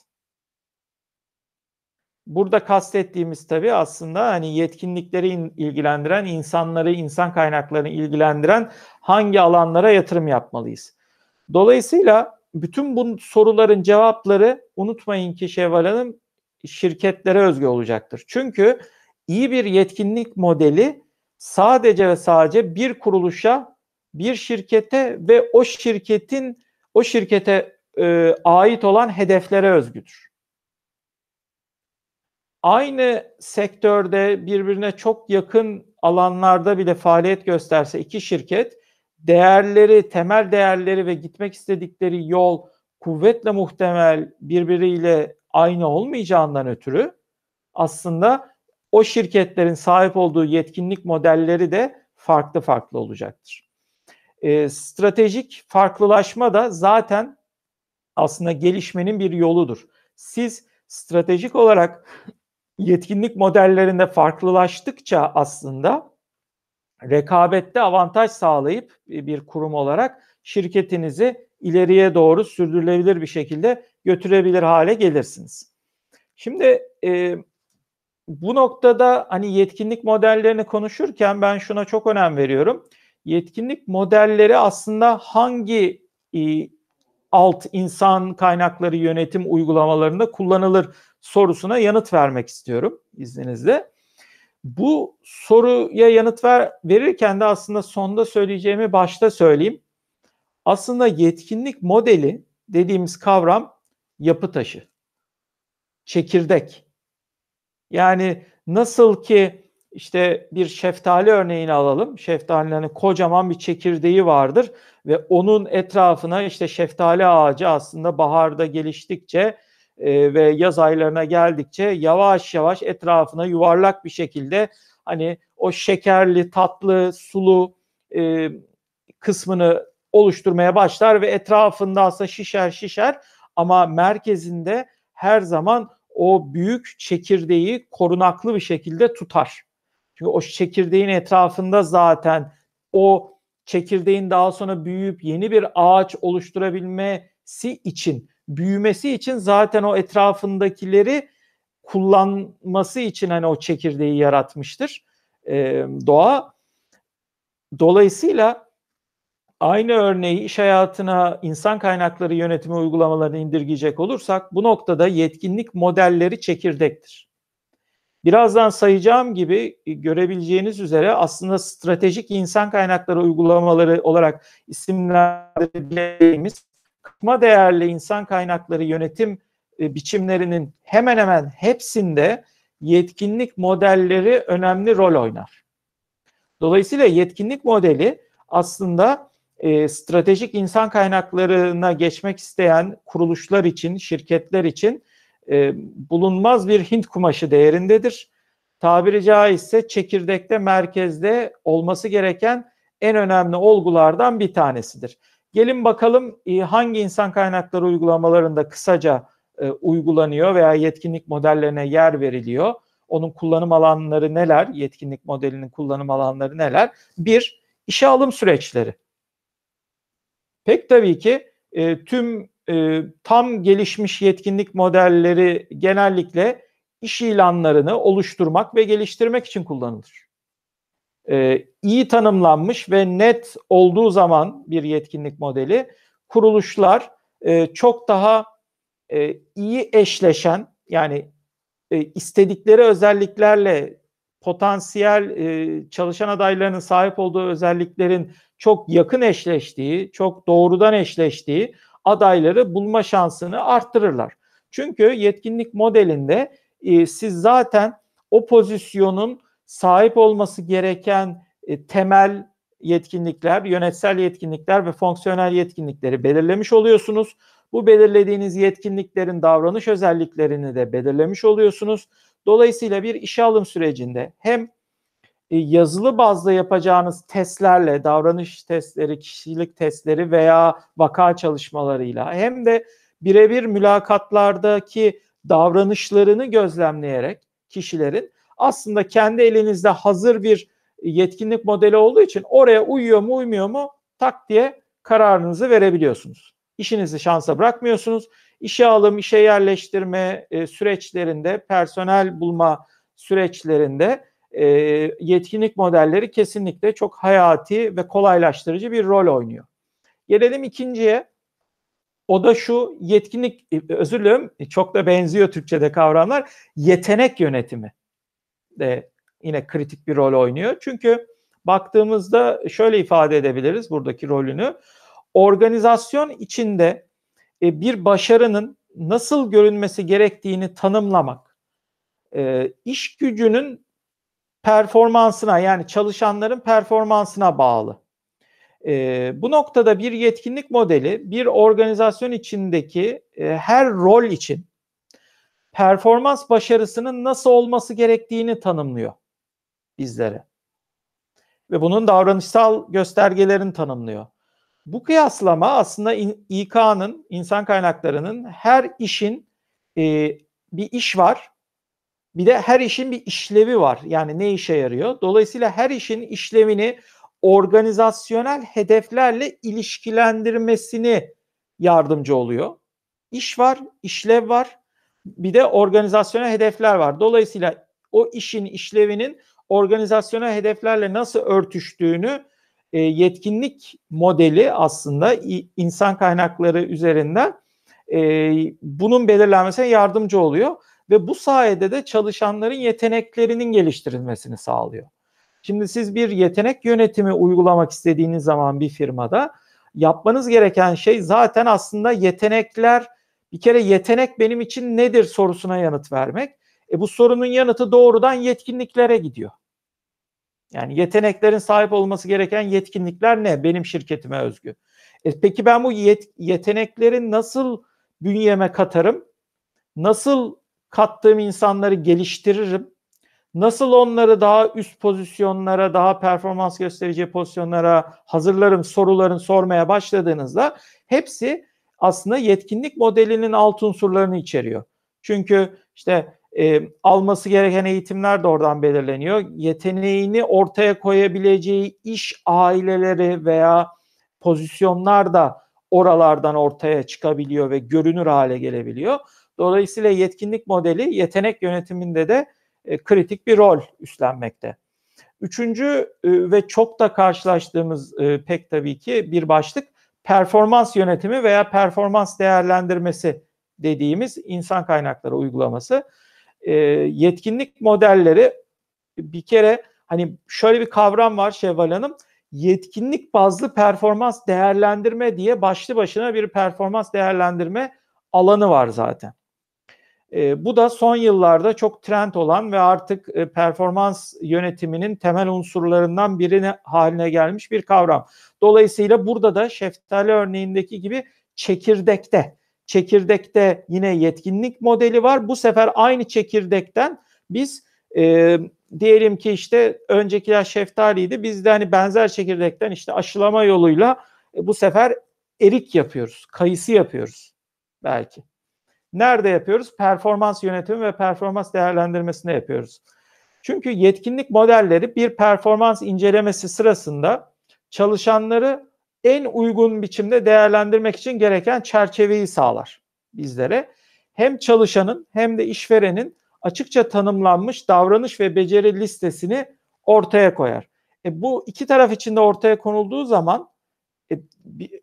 Burada kastettiğimiz tabii aslında hani yetkinlikleri ilgilendiren, insanları, insan kaynaklarını ilgilendiren hangi alanlara yatırım yapmalıyız? Dolayısıyla bütün bu soruların cevapları unutmayın ki Şevval Hanım şirketlere özgü olacaktır. Çünkü iyi bir yetkinlik modeli sadece ve sadece bir kuruluşa bir şirkete ve o şirketin o şirkete e, ait olan hedeflere özgüdür. Aynı sektörde birbirine çok yakın alanlarda bile faaliyet gösterse iki şirket değerleri, temel değerleri ve gitmek istedikleri yol kuvvetle muhtemel birbiriyle aynı olmayacağından ötürü aslında o şirketlerin sahip olduğu yetkinlik modelleri de farklı farklı olacaktır. E, stratejik farklılaşma da zaten aslında gelişmenin bir yoludur. Siz stratejik olarak yetkinlik modellerinde farklılaştıkça aslında rekabette avantaj sağlayıp bir kurum olarak şirketinizi ileriye doğru sürdürülebilir bir şekilde götürebilir hale gelirsiniz. Şimdi e, bu noktada hani yetkinlik modellerini konuşurken ben şuna çok önem veriyorum yetkinlik modelleri aslında hangi e, alt insan kaynakları yönetim uygulamalarında kullanılır sorusuna yanıt vermek istiyorum izninizle. Bu soruya yanıt ver, verirken de aslında sonda söyleyeceğimi başta söyleyeyim. Aslında yetkinlik modeli dediğimiz kavram yapı taşı, çekirdek. Yani nasıl ki işte bir şeftali örneğini alalım. Şeftalinin kocaman bir çekirdeği vardır ve onun etrafına işte şeftali ağacı aslında baharda geliştikçe e, ve yaz aylarına geldikçe yavaş yavaş etrafına yuvarlak bir şekilde hani o şekerli, tatlı, sulu e, kısmını oluşturmaya başlar ve etrafında aslında şişer şişer ama merkezinde her zaman o büyük çekirdeği korunaklı bir şekilde tutar. Çünkü o çekirdeğin etrafında zaten o çekirdeğin daha sonra büyüyüp yeni bir ağaç oluşturabilmesi için, büyümesi için zaten o etrafındakileri kullanması için hani o çekirdeği yaratmıştır e, doğa. Dolayısıyla aynı örneği iş hayatına insan kaynakları yönetimi uygulamalarını indirgeyecek olursak bu noktada yetkinlik modelleri çekirdektir. Birazdan sayacağım gibi e, görebileceğiniz üzere aslında stratejik insan kaynakları uygulamaları olarak isimlendirdiğimiz katma değerli insan kaynakları yönetim e, biçimlerinin hemen hemen hepsinde yetkinlik modelleri önemli rol oynar. Dolayısıyla yetkinlik modeli aslında e, stratejik insan kaynaklarına geçmek isteyen kuruluşlar için, şirketler için e, bulunmaz bir Hint kumaşı değerindedir. Tabiri caizse çekirdekte merkezde olması gereken en önemli olgulardan bir tanesidir. Gelin bakalım e, hangi insan kaynakları uygulamalarında kısaca e, uygulanıyor veya yetkinlik modellerine yer veriliyor. Onun kullanım alanları neler? Yetkinlik modelinin kullanım alanları neler? Bir, işe alım süreçleri. Pek tabii ki e, tüm tam gelişmiş yetkinlik modelleri genellikle iş ilanlarını oluşturmak ve geliştirmek için kullanılır. E, iyi tanımlanmış ve net olduğu zaman bir yetkinlik modeli kuruluşlar e, çok daha e, iyi eşleşen yani e, istedikleri özelliklerle potansiyel çalışan adaylarının sahip olduğu özelliklerin çok yakın eşleştiği, çok doğrudan eşleştiği adayları bulma şansını arttırırlar. Çünkü yetkinlik modelinde siz zaten o pozisyonun sahip olması gereken e, temel yetkinlikler, yönetsel yetkinlikler ve fonksiyonel yetkinlikleri belirlemiş oluyorsunuz. Bu belirlediğiniz yetkinliklerin davranış özelliklerini de belirlemiş oluyorsunuz. Dolayısıyla bir işe alım sürecinde hem e, yazılı bazda yapacağınız testlerle, davranış testleri, kişilik testleri veya vaka çalışmalarıyla hem de birebir mülakatlardaki davranışlarını gözlemleyerek kişilerin aslında kendi elinizde hazır bir yetkinlik modeli olduğu için oraya uyuyor mu uymuyor mu tak diye kararınızı verebiliyorsunuz. İşinizi şansa bırakmıyorsunuz. İşe alım, işe yerleştirme e, süreçlerinde, personel bulma süreçlerinde e, yetkinlik modelleri kesinlikle çok hayati ve kolaylaştırıcı bir rol oynuyor. Gelelim ikinciye. O da şu yetkinlik, e, özür dilerim çok da benziyor Türkçe'de kavramlar. Yetenek yönetimi de yine kritik bir rol oynuyor. Çünkü baktığımızda şöyle ifade edebiliriz buradaki rolünü. Organizasyon içinde e, bir başarının nasıl görünmesi gerektiğini tanımlamak, e, iş gücünün performansına yani çalışanların performansına bağlı. E, bu noktada bir yetkinlik modeli bir organizasyon içindeki her rol için performans başarısının nasıl olması gerektiğini tanımlıyor bizlere. Ve bunun davranışsal göstergelerini tanımlıyor. Bu kıyaslama aslında İK'nın, insan kaynaklarının her işin e, bir iş var bir de her işin bir işlevi var. Yani ne işe yarıyor? Dolayısıyla her işin işlevini organizasyonel hedeflerle ilişkilendirmesini yardımcı oluyor. İş var, işlev var. Bir de organizasyonel hedefler var. Dolayısıyla o işin işlevinin organizasyonel hedeflerle nasıl örtüştüğünü e, yetkinlik modeli aslında insan kaynakları üzerinden e, bunun belirlenmesine yardımcı oluyor ve bu sayede de çalışanların yeteneklerinin geliştirilmesini sağlıyor. Şimdi siz bir yetenek yönetimi uygulamak istediğiniz zaman bir firmada yapmanız gereken şey zaten aslında yetenekler bir kere yetenek benim için nedir sorusuna yanıt vermek. E bu sorunun yanıtı doğrudan yetkinliklere gidiyor. Yani yeteneklerin sahip olması gereken yetkinlikler ne? Benim şirketime özgü. E peki ben bu yet- yetenekleri nasıl bünyeme katarım? Nasıl kattığım insanları geliştiririm? Nasıl onları daha üst pozisyonlara, daha performans gösterici pozisyonlara hazırlarım soruların sormaya başladığınızda hepsi aslında yetkinlik modelinin alt unsurlarını içeriyor. Çünkü işte e, alması gereken eğitimler de oradan belirleniyor. Yeteneğini ortaya koyabileceği iş aileleri veya pozisyonlar da oralardan ortaya çıkabiliyor ve görünür hale gelebiliyor. Dolayısıyla yetkinlik modeli yetenek yönetiminde de e, kritik bir rol üstlenmekte. Üçüncü e, ve çok da karşılaştığımız e, pek tabii ki bir başlık performans yönetimi veya performans değerlendirmesi dediğimiz insan kaynakları uygulaması. E, yetkinlik modelleri bir kere hani şöyle bir kavram var Şevval Hanım. Yetkinlik bazlı performans değerlendirme diye başlı başına bir performans değerlendirme alanı var zaten. E, bu da son yıllarda çok trend olan ve artık e, performans yönetiminin temel unsurlarından birine haline gelmiş bir kavram. Dolayısıyla burada da şeftali örneğindeki gibi çekirdekte, çekirdekte yine yetkinlik modeli var. Bu sefer aynı çekirdekten biz e, diyelim ki işte öncekiler şeftaliydi. Biz de hani benzer çekirdekten işte aşılama yoluyla e, bu sefer erik yapıyoruz, kayısı yapıyoruz belki. Nerede yapıyoruz? Performans yönetimi ve performans değerlendirmesinde yapıyoruz. Çünkü yetkinlik modelleri bir performans incelemesi sırasında çalışanları en uygun biçimde değerlendirmek için gereken çerçeveyi sağlar bizlere. Hem çalışanın hem de işverenin açıkça tanımlanmış davranış ve beceri listesini ortaya koyar. E bu iki taraf için de ortaya konulduğu zaman e,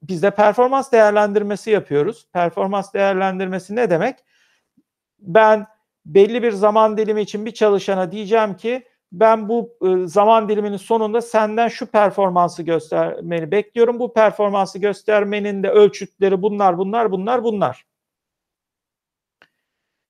biz de performans değerlendirmesi yapıyoruz. Performans değerlendirmesi ne demek? Ben belli bir zaman dilimi için bir çalışana diyeceğim ki ben bu e, zaman diliminin sonunda senden şu performansı göstermeni bekliyorum. Bu performansı göstermenin de ölçütleri bunlar, bunlar, bunlar, bunlar.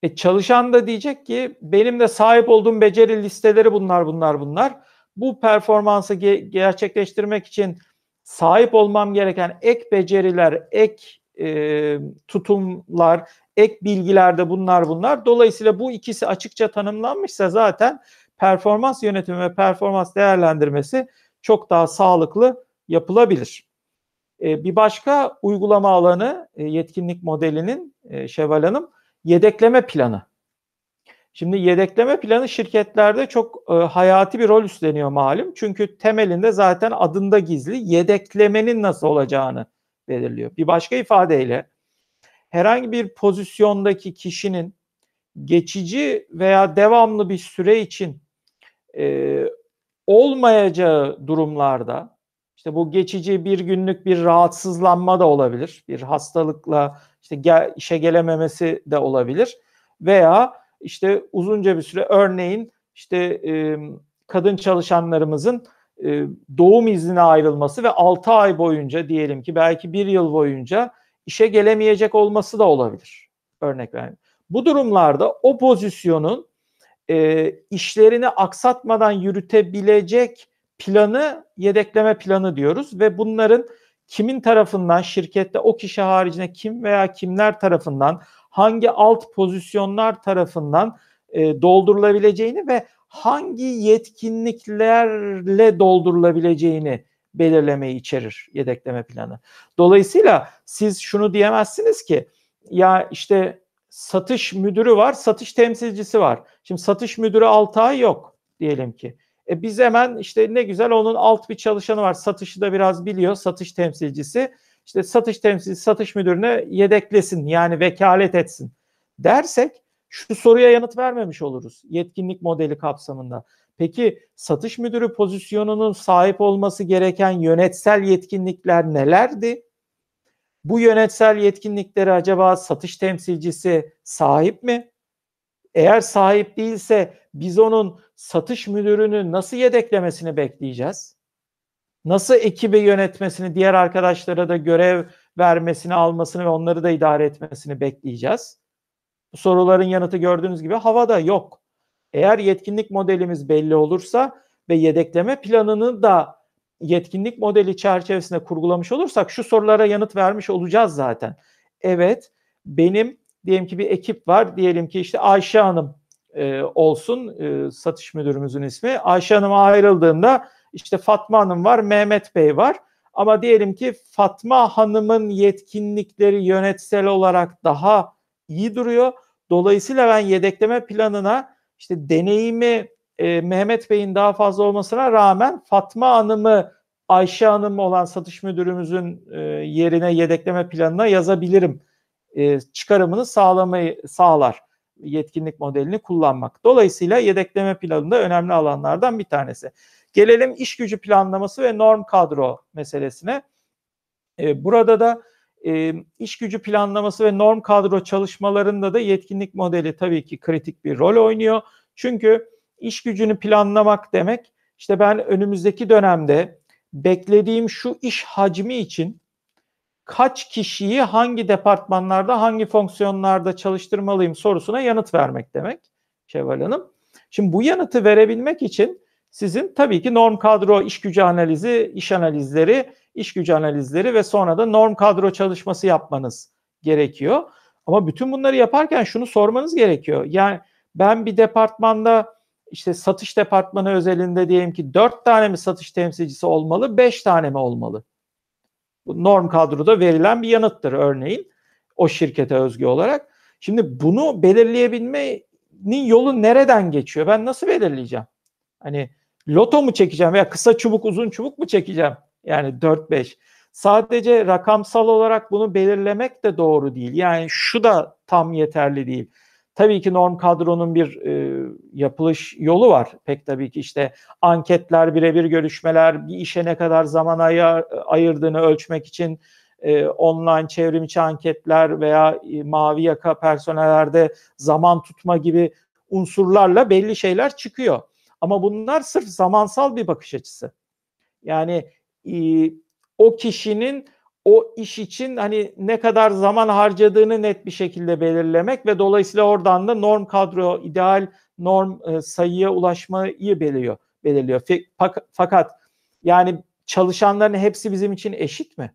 E çalışan da diyecek ki benim de sahip olduğum beceri listeleri bunlar, bunlar, bunlar. Bu performansı ge- gerçekleştirmek için sahip olmam gereken ek beceriler, ek e, tutumlar, ek bilgiler de bunlar bunlar. Dolayısıyla bu ikisi açıkça tanımlanmışsa zaten performans yönetimi ve performans değerlendirmesi çok daha sağlıklı yapılabilir. E, bir başka uygulama alanı e, yetkinlik modelinin e, Şevval Hanım yedekleme planı. Şimdi yedekleme planı şirketlerde çok e, hayati bir rol üstleniyor malum. Çünkü temelinde zaten adında gizli yedeklemenin nasıl olacağını belirliyor. Bir başka ifadeyle herhangi bir pozisyondaki kişinin geçici veya devamlı bir süre için e, olmayacağı durumlarda işte bu geçici bir günlük bir rahatsızlanma da olabilir. Bir hastalıkla işte gel, işe gelememesi de olabilir veya işte uzunca bir süre örneğin işte e, kadın çalışanlarımızın e, doğum iznine ayrılması ve 6 ay boyunca diyelim ki belki bir yıl boyunca işe gelemeyecek olması da olabilir. Örnek verelim. Bu durumlarda o pozisyonun e, işlerini aksatmadan yürütebilecek planı yedekleme planı diyoruz ve bunların kimin tarafından şirkette o kişi haricinde kim veya kimler tarafından hangi alt pozisyonlar tarafından e, doldurulabileceğini ve hangi yetkinliklerle doldurulabileceğini belirlemeyi içerir yedekleme planı. Dolayısıyla siz şunu diyemezsiniz ki ya işte satış müdürü var, satış temsilcisi var. Şimdi satış müdürü 6 ay yok diyelim ki. E biz hemen işte ne güzel onun alt bir çalışanı var. Satışı da biraz biliyor. Satış temsilcisi işte satış temsilcisi satış müdürüne yedeklesin yani vekalet etsin dersek şu soruya yanıt vermemiş oluruz yetkinlik modeli kapsamında. Peki satış müdürü pozisyonunun sahip olması gereken yönetsel yetkinlikler nelerdi? Bu yönetsel yetkinlikleri acaba satış temsilcisi sahip mi? Eğer sahip değilse biz onun satış müdürünü nasıl yedeklemesini bekleyeceğiz? Nasıl ekibi yönetmesini, diğer arkadaşlara da görev vermesini, almasını ve onları da idare etmesini bekleyeceğiz. Soruların yanıtı gördüğünüz gibi havada yok. Eğer yetkinlik modelimiz belli olursa ve yedekleme planını da yetkinlik modeli çerçevesinde kurgulamış olursak şu sorulara yanıt vermiş olacağız zaten. Evet, benim diyelim ki bir ekip var. Diyelim ki işte Ayşe Hanım e, olsun e, satış müdürümüzün ismi. Ayşe Hanım'a ayrıldığında işte Fatma Hanım var, Mehmet Bey var. Ama diyelim ki Fatma Hanım'ın yetkinlikleri yönetsel olarak daha iyi duruyor. Dolayısıyla ben yedekleme planına işte deneyimi e, Mehmet Bey'in daha fazla olmasına rağmen Fatma Hanım'ı Ayşe Hanım olan satış müdürümüzün e, yerine yedekleme planına yazabilirim. E, çıkarımını sağlamayı sağlar yetkinlik modelini kullanmak. Dolayısıyla yedekleme planında önemli alanlardan bir tanesi. Gelelim iş gücü planlaması ve norm kadro meselesine. E, burada da e, iş gücü planlaması ve norm kadro çalışmalarında da yetkinlik modeli tabii ki kritik bir rol oynuyor. Çünkü iş gücünü planlamak demek işte ben önümüzdeki dönemde beklediğim şu iş hacmi için kaç kişiyi hangi departmanlarda, hangi fonksiyonlarda çalıştırmalıyım sorusuna yanıt vermek demek Şevval Hanım. Şimdi bu yanıtı verebilmek için sizin tabii ki norm kadro iş gücü analizi, iş analizleri, iş gücü analizleri ve sonra da norm kadro çalışması yapmanız gerekiyor. Ama bütün bunları yaparken şunu sormanız gerekiyor. Yani ben bir departmanda işte satış departmanı özelinde diyelim ki dört tane mi satış temsilcisi olmalı, beş tane mi olmalı? Bu norm kadroda verilen bir yanıttır örneğin o şirkete özgü olarak. Şimdi bunu belirleyebilmenin yolu nereden geçiyor? Ben nasıl belirleyeceğim? Hani loto mu çekeceğim veya kısa çubuk uzun çubuk mu çekeceğim? Yani 4-5. Sadece rakamsal olarak bunu belirlemek de doğru değil. Yani şu da tam yeterli değil. Tabii ki norm kadronun bir e, yapılış yolu var. Pek tabii ki işte anketler, birebir görüşmeler, bir işe ne kadar zaman ayır, ayırdığını ölçmek için e, online çevrimiçi anketler veya e, mavi yaka personellerde zaman tutma gibi unsurlarla belli şeyler çıkıyor. Ama bunlar sırf zamansal bir bakış açısı. Yani e, o kişinin o iş için hani ne kadar zaman harcadığını net bir şekilde belirlemek ve dolayısıyla oradan da norm kadro, ideal norm e, sayıya ulaşmayı belirliyor. belirliyor. Fakat yani çalışanların hepsi bizim için eşit mi?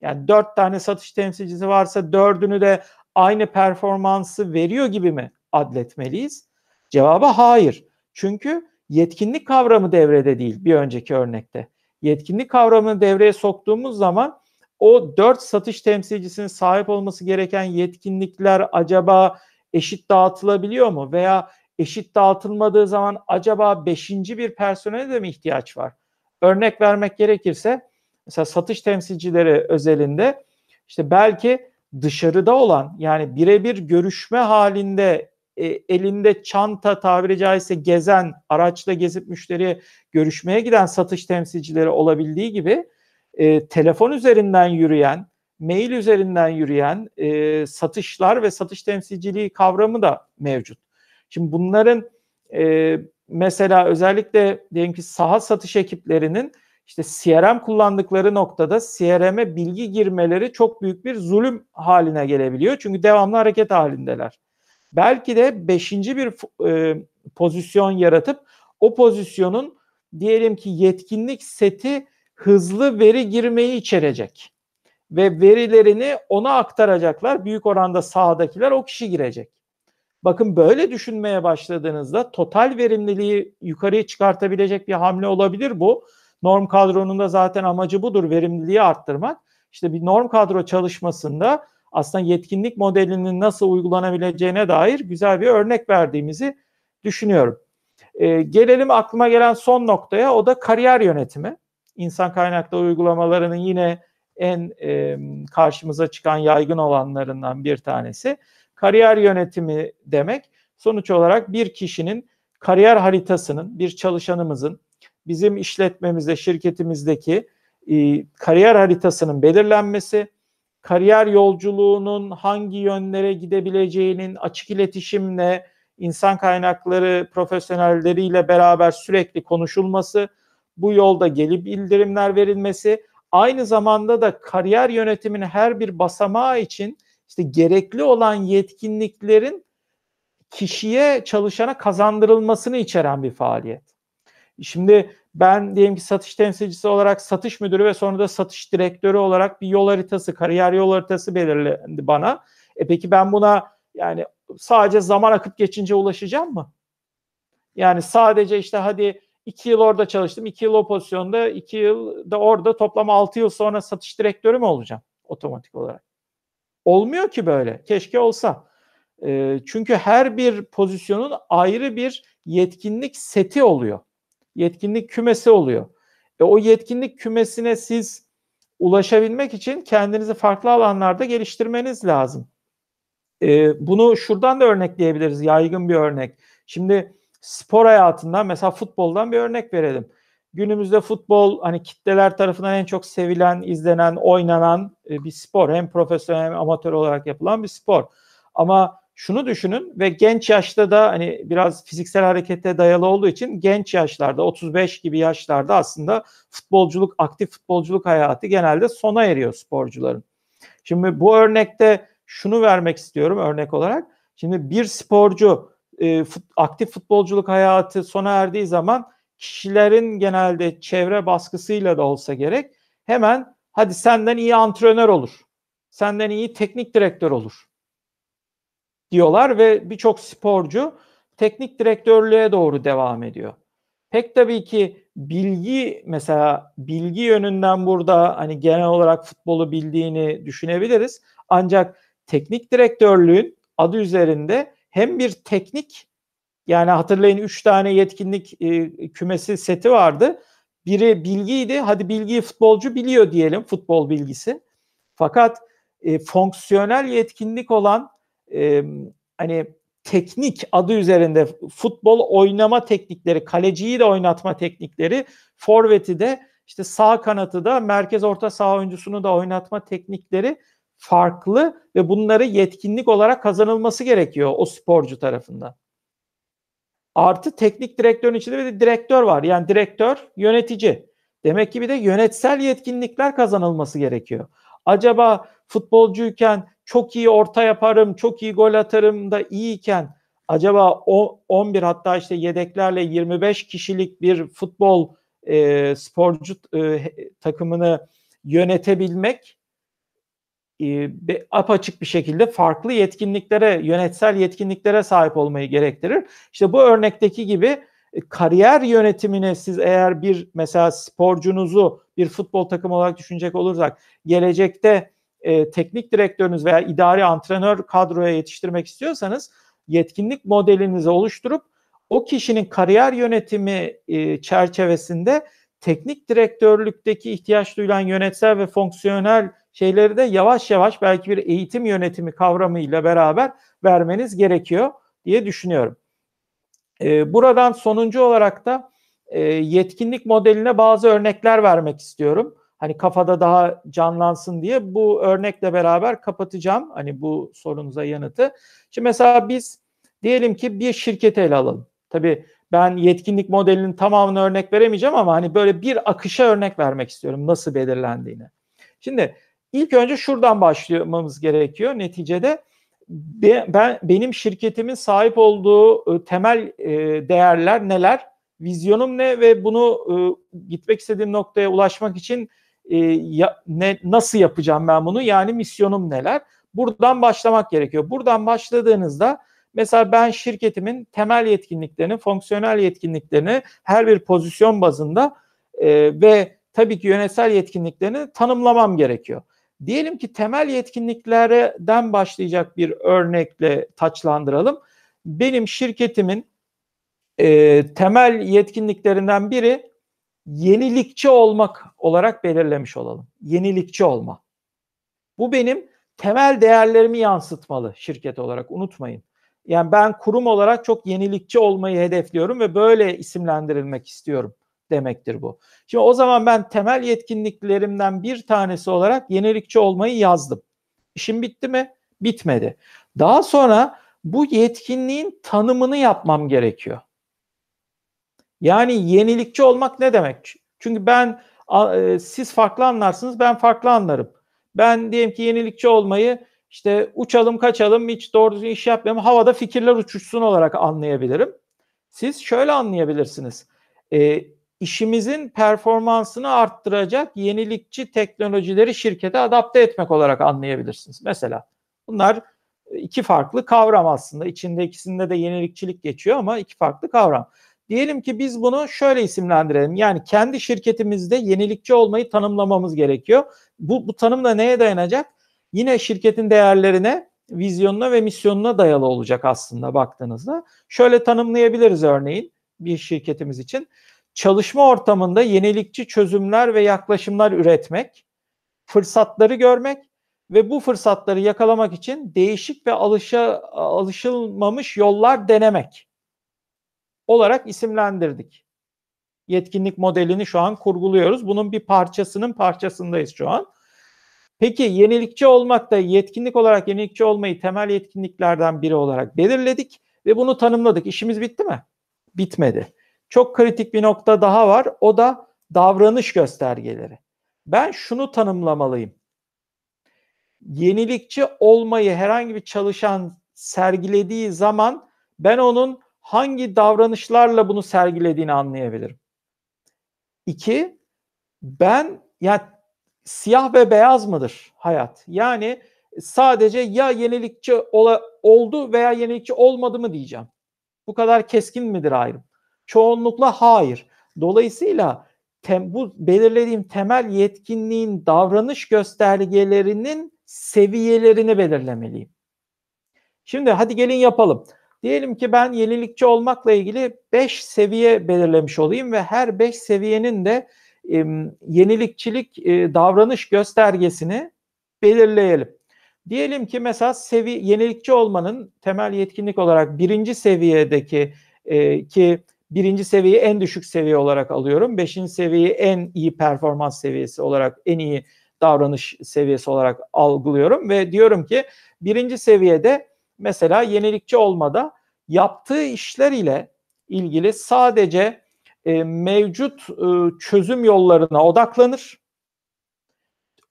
Yani dört tane satış temsilcisi varsa dördünü de aynı performansı veriyor gibi mi adletmeliyiz? Cevabı hayır. Çünkü yetkinlik kavramı devrede değil bir önceki örnekte. Yetkinlik kavramını devreye soktuğumuz zaman o dört satış temsilcisinin sahip olması gereken yetkinlikler acaba eşit dağıtılabiliyor mu? Veya eşit dağıtılmadığı zaman acaba beşinci bir personele de mi ihtiyaç var? Örnek vermek gerekirse mesela satış temsilcileri özelinde işte belki dışarıda olan yani birebir görüşme halinde e, elinde çanta tabiri caizse gezen, araçla gezip müşteriye görüşmeye giden satış temsilcileri olabildiği gibi e, telefon üzerinden yürüyen, mail üzerinden yürüyen e, satışlar ve satış temsilciliği kavramı da mevcut. Şimdi bunların e, mesela özellikle diyelim ki saha satış ekiplerinin işte CRM kullandıkları noktada CRM'e bilgi girmeleri çok büyük bir zulüm haline gelebiliyor. Çünkü devamlı hareket halindeler. Belki de beşinci bir e, pozisyon yaratıp o pozisyonun diyelim ki yetkinlik seti hızlı veri girmeyi içerecek. Ve verilerini ona aktaracaklar. Büyük oranda sağdakiler o kişi girecek. Bakın böyle düşünmeye başladığınızda total verimliliği yukarıya çıkartabilecek bir hamle olabilir bu. Norm kadronun da zaten amacı budur verimliliği arttırmak. İşte bir norm kadro çalışmasında aslında yetkinlik modelinin nasıl uygulanabileceğine dair güzel bir örnek verdiğimizi düşünüyorum. Ee, gelelim aklıma gelen son noktaya o da kariyer yönetimi insan kaynakları uygulamalarının yine en e, karşımıza çıkan yaygın olanlarından bir tanesi. Kariyer yönetimi demek sonuç olarak bir kişinin kariyer haritasının, bir çalışanımızın bizim işletmemizde, şirketimizdeki e, kariyer haritasının belirlenmesi, kariyer yolculuğunun hangi yönlere gidebileceğinin açık iletişimle insan kaynakları profesyonelleriyle beraber sürekli konuşulması bu yolda gelip bildirimler verilmesi, aynı zamanda da kariyer yönetiminin her bir basamağı için işte gerekli olan yetkinliklerin kişiye, çalışana kazandırılmasını içeren bir faaliyet. Şimdi ben diyelim ki satış temsilcisi olarak satış müdürü ve sonra da satış direktörü olarak bir yol haritası, kariyer yol haritası belirlendi bana. E peki ben buna yani sadece zaman akıp geçince ulaşacağım mı? Yani sadece işte hadi iki yıl orada çalıştım, iki yıl o pozisyonda, iki yıl da orada toplam altı yıl sonra satış direktörü mü olacağım otomatik olarak? Olmuyor ki böyle. Keşke olsa. E, çünkü her bir pozisyonun ayrı bir yetkinlik seti oluyor. Yetkinlik kümesi oluyor. E, o yetkinlik kümesine siz ulaşabilmek için kendinizi farklı alanlarda geliştirmeniz lazım. E, bunu şuradan da örnekleyebiliriz. Yaygın bir örnek. Şimdi spor hayatından mesela futboldan bir örnek verelim. Günümüzde futbol hani kitleler tarafından en çok sevilen, izlenen, oynanan e, bir spor. Hem profesyonel hem amatör olarak yapılan bir spor. Ama şunu düşünün ve genç yaşta da hani biraz fiziksel harekete dayalı olduğu için genç yaşlarda 35 gibi yaşlarda aslında futbolculuk, aktif futbolculuk hayatı genelde sona eriyor sporcuların. Şimdi bu örnekte şunu vermek istiyorum örnek olarak. Şimdi bir sporcu e, fut, aktif futbolculuk hayatı sona erdiği zaman kişilerin genelde çevre baskısıyla da olsa gerek hemen hadi senden iyi antrenör olur. Senden iyi teknik direktör olur diyorlar ve birçok sporcu teknik direktörlüğe doğru devam ediyor. Pek tabii ki bilgi mesela bilgi yönünden burada hani genel olarak futbolu bildiğini düşünebiliriz. Ancak teknik direktörlüğün adı üzerinde hem bir teknik yani hatırlayın 3 tane yetkinlik e, kümesi seti vardı. Biri bilgiydi. Hadi bilgiyi futbolcu biliyor diyelim futbol bilgisi. Fakat e, fonksiyonel yetkinlik olan e, hani teknik adı üzerinde futbol oynama teknikleri, kaleciyi de oynatma teknikleri, forveti de işte sağ kanatı da merkez orta saha oyuncusunu da oynatma teknikleri farklı ve bunları yetkinlik olarak kazanılması gerekiyor o sporcu tarafından. Artı teknik direktörün içinde bir de direktör var. Yani direktör yönetici. Demek ki bir de yönetsel yetkinlikler kazanılması gerekiyor. Acaba futbolcuyken çok iyi orta yaparım, çok iyi gol atarım da iyiyken acaba o 11 hatta işte yedeklerle 25 kişilik bir futbol e, sporcu e, takımını yönetebilmek e, apaçık bir şekilde farklı yetkinliklere, yönetsel yetkinliklere sahip olmayı gerektirir. İşte bu örnekteki gibi e, kariyer yönetimine siz eğer bir mesela sporcunuzu bir futbol takımı olarak düşünecek olursak gelecekte e, teknik direktörünüz veya idari antrenör kadroya yetiştirmek istiyorsanız yetkinlik modelinizi oluşturup o kişinin kariyer yönetimi e, çerçevesinde teknik direktörlükteki ihtiyaç duyulan yönetsel ve fonksiyonel şeyleri de yavaş yavaş belki bir eğitim yönetimi kavramıyla beraber vermeniz gerekiyor diye düşünüyorum. E, buradan sonuncu olarak da e, yetkinlik modeline bazı örnekler vermek istiyorum. Hani kafada daha canlansın diye bu örnekle beraber kapatacağım hani bu sorunuza yanıtı. Şimdi mesela biz diyelim ki bir şirketi ele alalım. Tabii ben yetkinlik modelinin tamamını örnek veremeyeceğim ama hani böyle bir akışa örnek vermek istiyorum nasıl belirlendiğini. Şimdi ilk önce şuradan başlamamız gerekiyor. Neticede ben benim şirketimin sahip olduğu ıı, temel değerler neler? Vizyonum ne ve bunu ıı, gitmek istediğim noktaya ulaşmak için ne nasıl yapacağım ben bunu? Yani misyonum neler? Buradan başlamak gerekiyor. Buradan başladığınızda Mesela ben şirketimin temel yetkinliklerini, fonksiyonel yetkinliklerini her bir pozisyon bazında e, ve tabii ki yönetsel yetkinliklerini tanımlamam gerekiyor. Diyelim ki temel yetkinliklerden başlayacak bir örnekle taçlandıralım. Benim şirketimin e, temel yetkinliklerinden biri yenilikçi olmak olarak belirlemiş olalım. Yenilikçi olma. Bu benim temel değerlerimi yansıtmalı şirket olarak unutmayın. Yani ben kurum olarak çok yenilikçi olmayı hedefliyorum ve böyle isimlendirilmek istiyorum demektir bu. Şimdi o zaman ben temel yetkinliklerimden bir tanesi olarak yenilikçi olmayı yazdım. İşim bitti mi? Bitmedi. Daha sonra bu yetkinliğin tanımını yapmam gerekiyor. Yani yenilikçi olmak ne demek? Çünkü ben e, siz farklı anlarsınız, ben farklı anlarım. Ben diyelim ki yenilikçi olmayı işte uçalım kaçalım hiç doğru düzgün iş yapmayalım havada fikirler uçuşsun olarak anlayabilirim. Siz şöyle anlayabilirsiniz. e, işimizin performansını arttıracak yenilikçi teknolojileri şirkete adapte etmek olarak anlayabilirsiniz. Mesela bunlar iki farklı kavram aslında. İçinde ikisinde de yenilikçilik geçiyor ama iki farklı kavram. Diyelim ki biz bunu şöyle isimlendirelim. Yani kendi şirketimizde yenilikçi olmayı tanımlamamız gerekiyor. Bu, bu tanım da neye dayanacak? Yine şirketin değerlerine, vizyonuna ve misyonuna dayalı olacak aslında baktığınızda. Şöyle tanımlayabiliriz örneğin bir şirketimiz için. Çalışma ortamında yenilikçi çözümler ve yaklaşımlar üretmek, fırsatları görmek ve bu fırsatları yakalamak için değişik ve alışa, alışılmamış yollar denemek olarak isimlendirdik. Yetkinlik modelini şu an kurguluyoruz. Bunun bir parçasının parçasındayız şu an. Peki yenilikçi olmak da yetkinlik olarak yenilikçi olmayı temel yetkinliklerden biri olarak belirledik ve bunu tanımladık. İşimiz bitti mi? Bitmedi. Çok kritik bir nokta daha var. O da davranış göstergeleri. Ben şunu tanımlamalıyım. Yenilikçi olmayı herhangi bir çalışan sergilediği zaman ben onun hangi davranışlarla bunu sergilediğini anlayabilirim. İki, ben yani siyah ve beyaz mıdır hayat? Yani sadece ya yenilikçi ola, oldu veya yenilikçi olmadı mı diyeceğim. Bu kadar keskin midir ayrım? Çoğunlukla hayır. Dolayısıyla tem, bu belirlediğim temel yetkinliğin davranış göstergelerinin seviyelerini belirlemeliyim. Şimdi hadi gelin yapalım. Diyelim ki ben yenilikçi olmakla ilgili 5 seviye belirlemiş olayım ve her 5 seviyenin de e, yenilikçilik e, davranış göstergesini belirleyelim. Diyelim ki mesela sevi yenilikçi olmanın temel yetkinlik olarak birinci seviyedeki e, ki birinci seviyeyi en düşük seviye olarak alıyorum. Beşinci seviyeyi en iyi performans seviyesi olarak, en iyi davranış seviyesi olarak algılıyorum ve diyorum ki birinci seviyede mesela yenilikçi olmada yaptığı işler ile ilgili sadece e, mevcut e, çözüm yollarına odaklanır.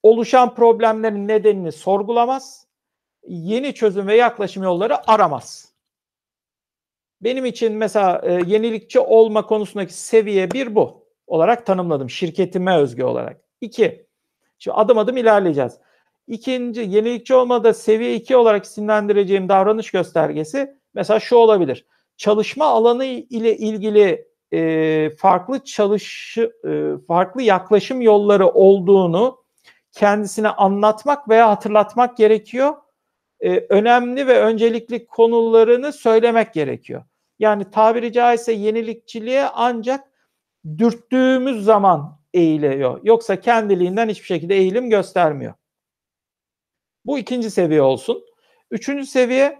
Oluşan problemlerin nedenini sorgulamaz. Yeni çözüm ve yaklaşım yolları aramaz. Benim için mesela e, yenilikçi olma konusundaki seviye bir bu olarak tanımladım şirketime özgü olarak. İki, şimdi adım adım ilerleyeceğiz. İkinci, yenilikçi olmada seviye 2 olarak isimlendireceğim davranış göstergesi mesela şu olabilir. Çalışma alanı ile ilgili e, farklı çalış e, farklı yaklaşım yolları olduğunu kendisine anlatmak veya hatırlatmak gerekiyor. E, önemli ve öncelikli konularını söylemek gerekiyor. Yani tabiri caizse yenilikçiliğe ancak dürttüğümüz zaman eğiliyor. Yoksa kendiliğinden hiçbir şekilde eğilim göstermiyor. Bu ikinci seviye olsun. Üçüncü seviye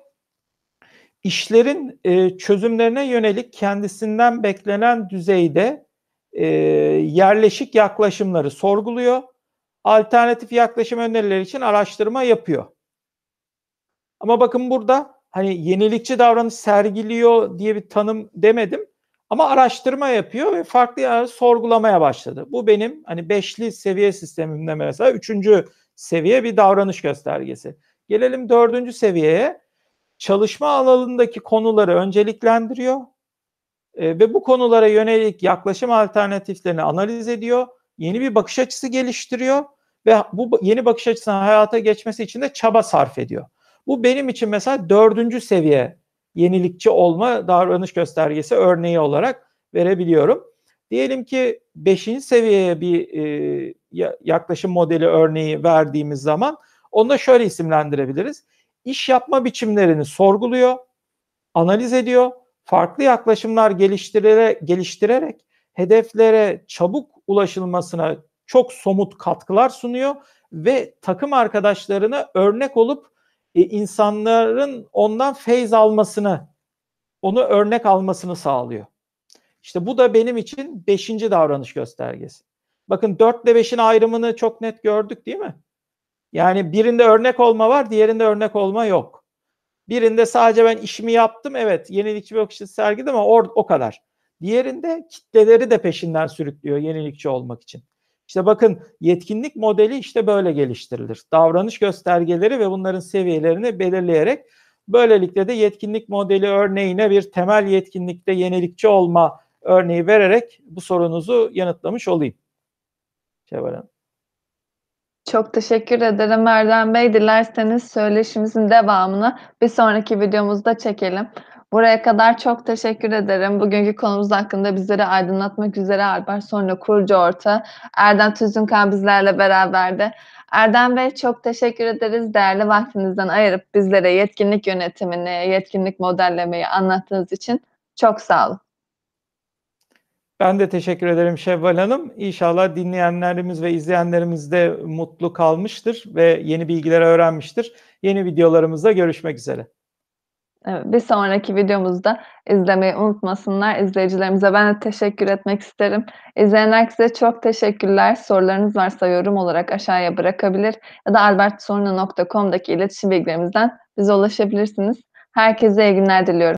işlerin e, çözümlerine yönelik kendisinden beklenen düzeyde e, yerleşik yaklaşımları sorguluyor. Alternatif yaklaşım önerileri için araştırma yapıyor. Ama bakın burada hani yenilikçi davranış sergiliyor diye bir tanım demedim. Ama araştırma yapıyor ve farklı yerleri sorgulamaya başladı. Bu benim hani beşli seviye sistemimde mesela üçüncü seviye bir davranış göstergesi. Gelelim dördüncü seviyeye. Çalışma alanındaki konuları önceliklendiriyor e, ve bu konulara yönelik yaklaşım alternatiflerini analiz ediyor. Yeni bir bakış açısı geliştiriyor ve bu yeni bakış açısının hayata geçmesi için de çaba sarf ediyor. Bu benim için mesela dördüncü seviye yenilikçi olma davranış göstergesi örneği olarak verebiliyorum. Diyelim ki beşinci seviyeye bir e, yaklaşım modeli örneği verdiğimiz zaman onu da şöyle isimlendirebiliriz. İş yapma biçimlerini sorguluyor, analiz ediyor, farklı yaklaşımlar geliştirerek, geliştirerek hedeflere çabuk ulaşılmasına çok somut katkılar sunuyor ve takım arkadaşlarına örnek olup e, insanların ondan feyz almasını, onu örnek almasını sağlıyor. İşte bu da benim için beşinci davranış göstergesi. Bakın 4 ile 5'in ayrımını çok net gördük değil mi? Yani birinde örnek olma var, diğerinde örnek olma yok. Birinde sadece ben işimi yaptım, evet yenilikçi bir bakış açısı sergiledim ama or, o kadar. Diğerinde kitleleri de peşinden sürüklüyor yenilikçi olmak için. İşte bakın yetkinlik modeli işte böyle geliştirilir. Davranış göstergeleri ve bunların seviyelerini belirleyerek böylelikle de yetkinlik modeli örneğine bir temel yetkinlikte yenilikçi olma örneği vererek bu sorunuzu yanıtlamış olayım. Şevval. Çok teşekkür ederim Erdem Bey. Dilerseniz söyleşimizin devamını bir sonraki videomuzda çekelim. Buraya kadar çok teşekkür ederim. Bugünkü konumuz hakkında bizleri aydınlatmak üzere Albert Sonra kurucu ortağı Erdem Tüzünkal bizlerle beraberdi. Erdem Bey çok teşekkür ederiz. Değerli vaktinizden ayırıp bizlere yetkinlik yönetimini, yetkinlik modellemeyi anlattığınız için çok sağ olun. Ben de teşekkür ederim Şevval Hanım. İnşallah dinleyenlerimiz ve izleyenlerimiz de mutlu kalmıştır ve yeni bilgiler öğrenmiştir. Yeni videolarımızda görüşmek üzere. Evet, bir sonraki videomuzda izlemeyi unutmasınlar. İzleyicilerimize ben de teşekkür etmek isterim. İzleyen herkese çok teşekkürler. Sorularınız varsa yorum olarak aşağıya bırakabilir ya da albertsorunu.com'daki iletişim bilgilerimizden bize ulaşabilirsiniz. Herkese iyi günler diliyorum.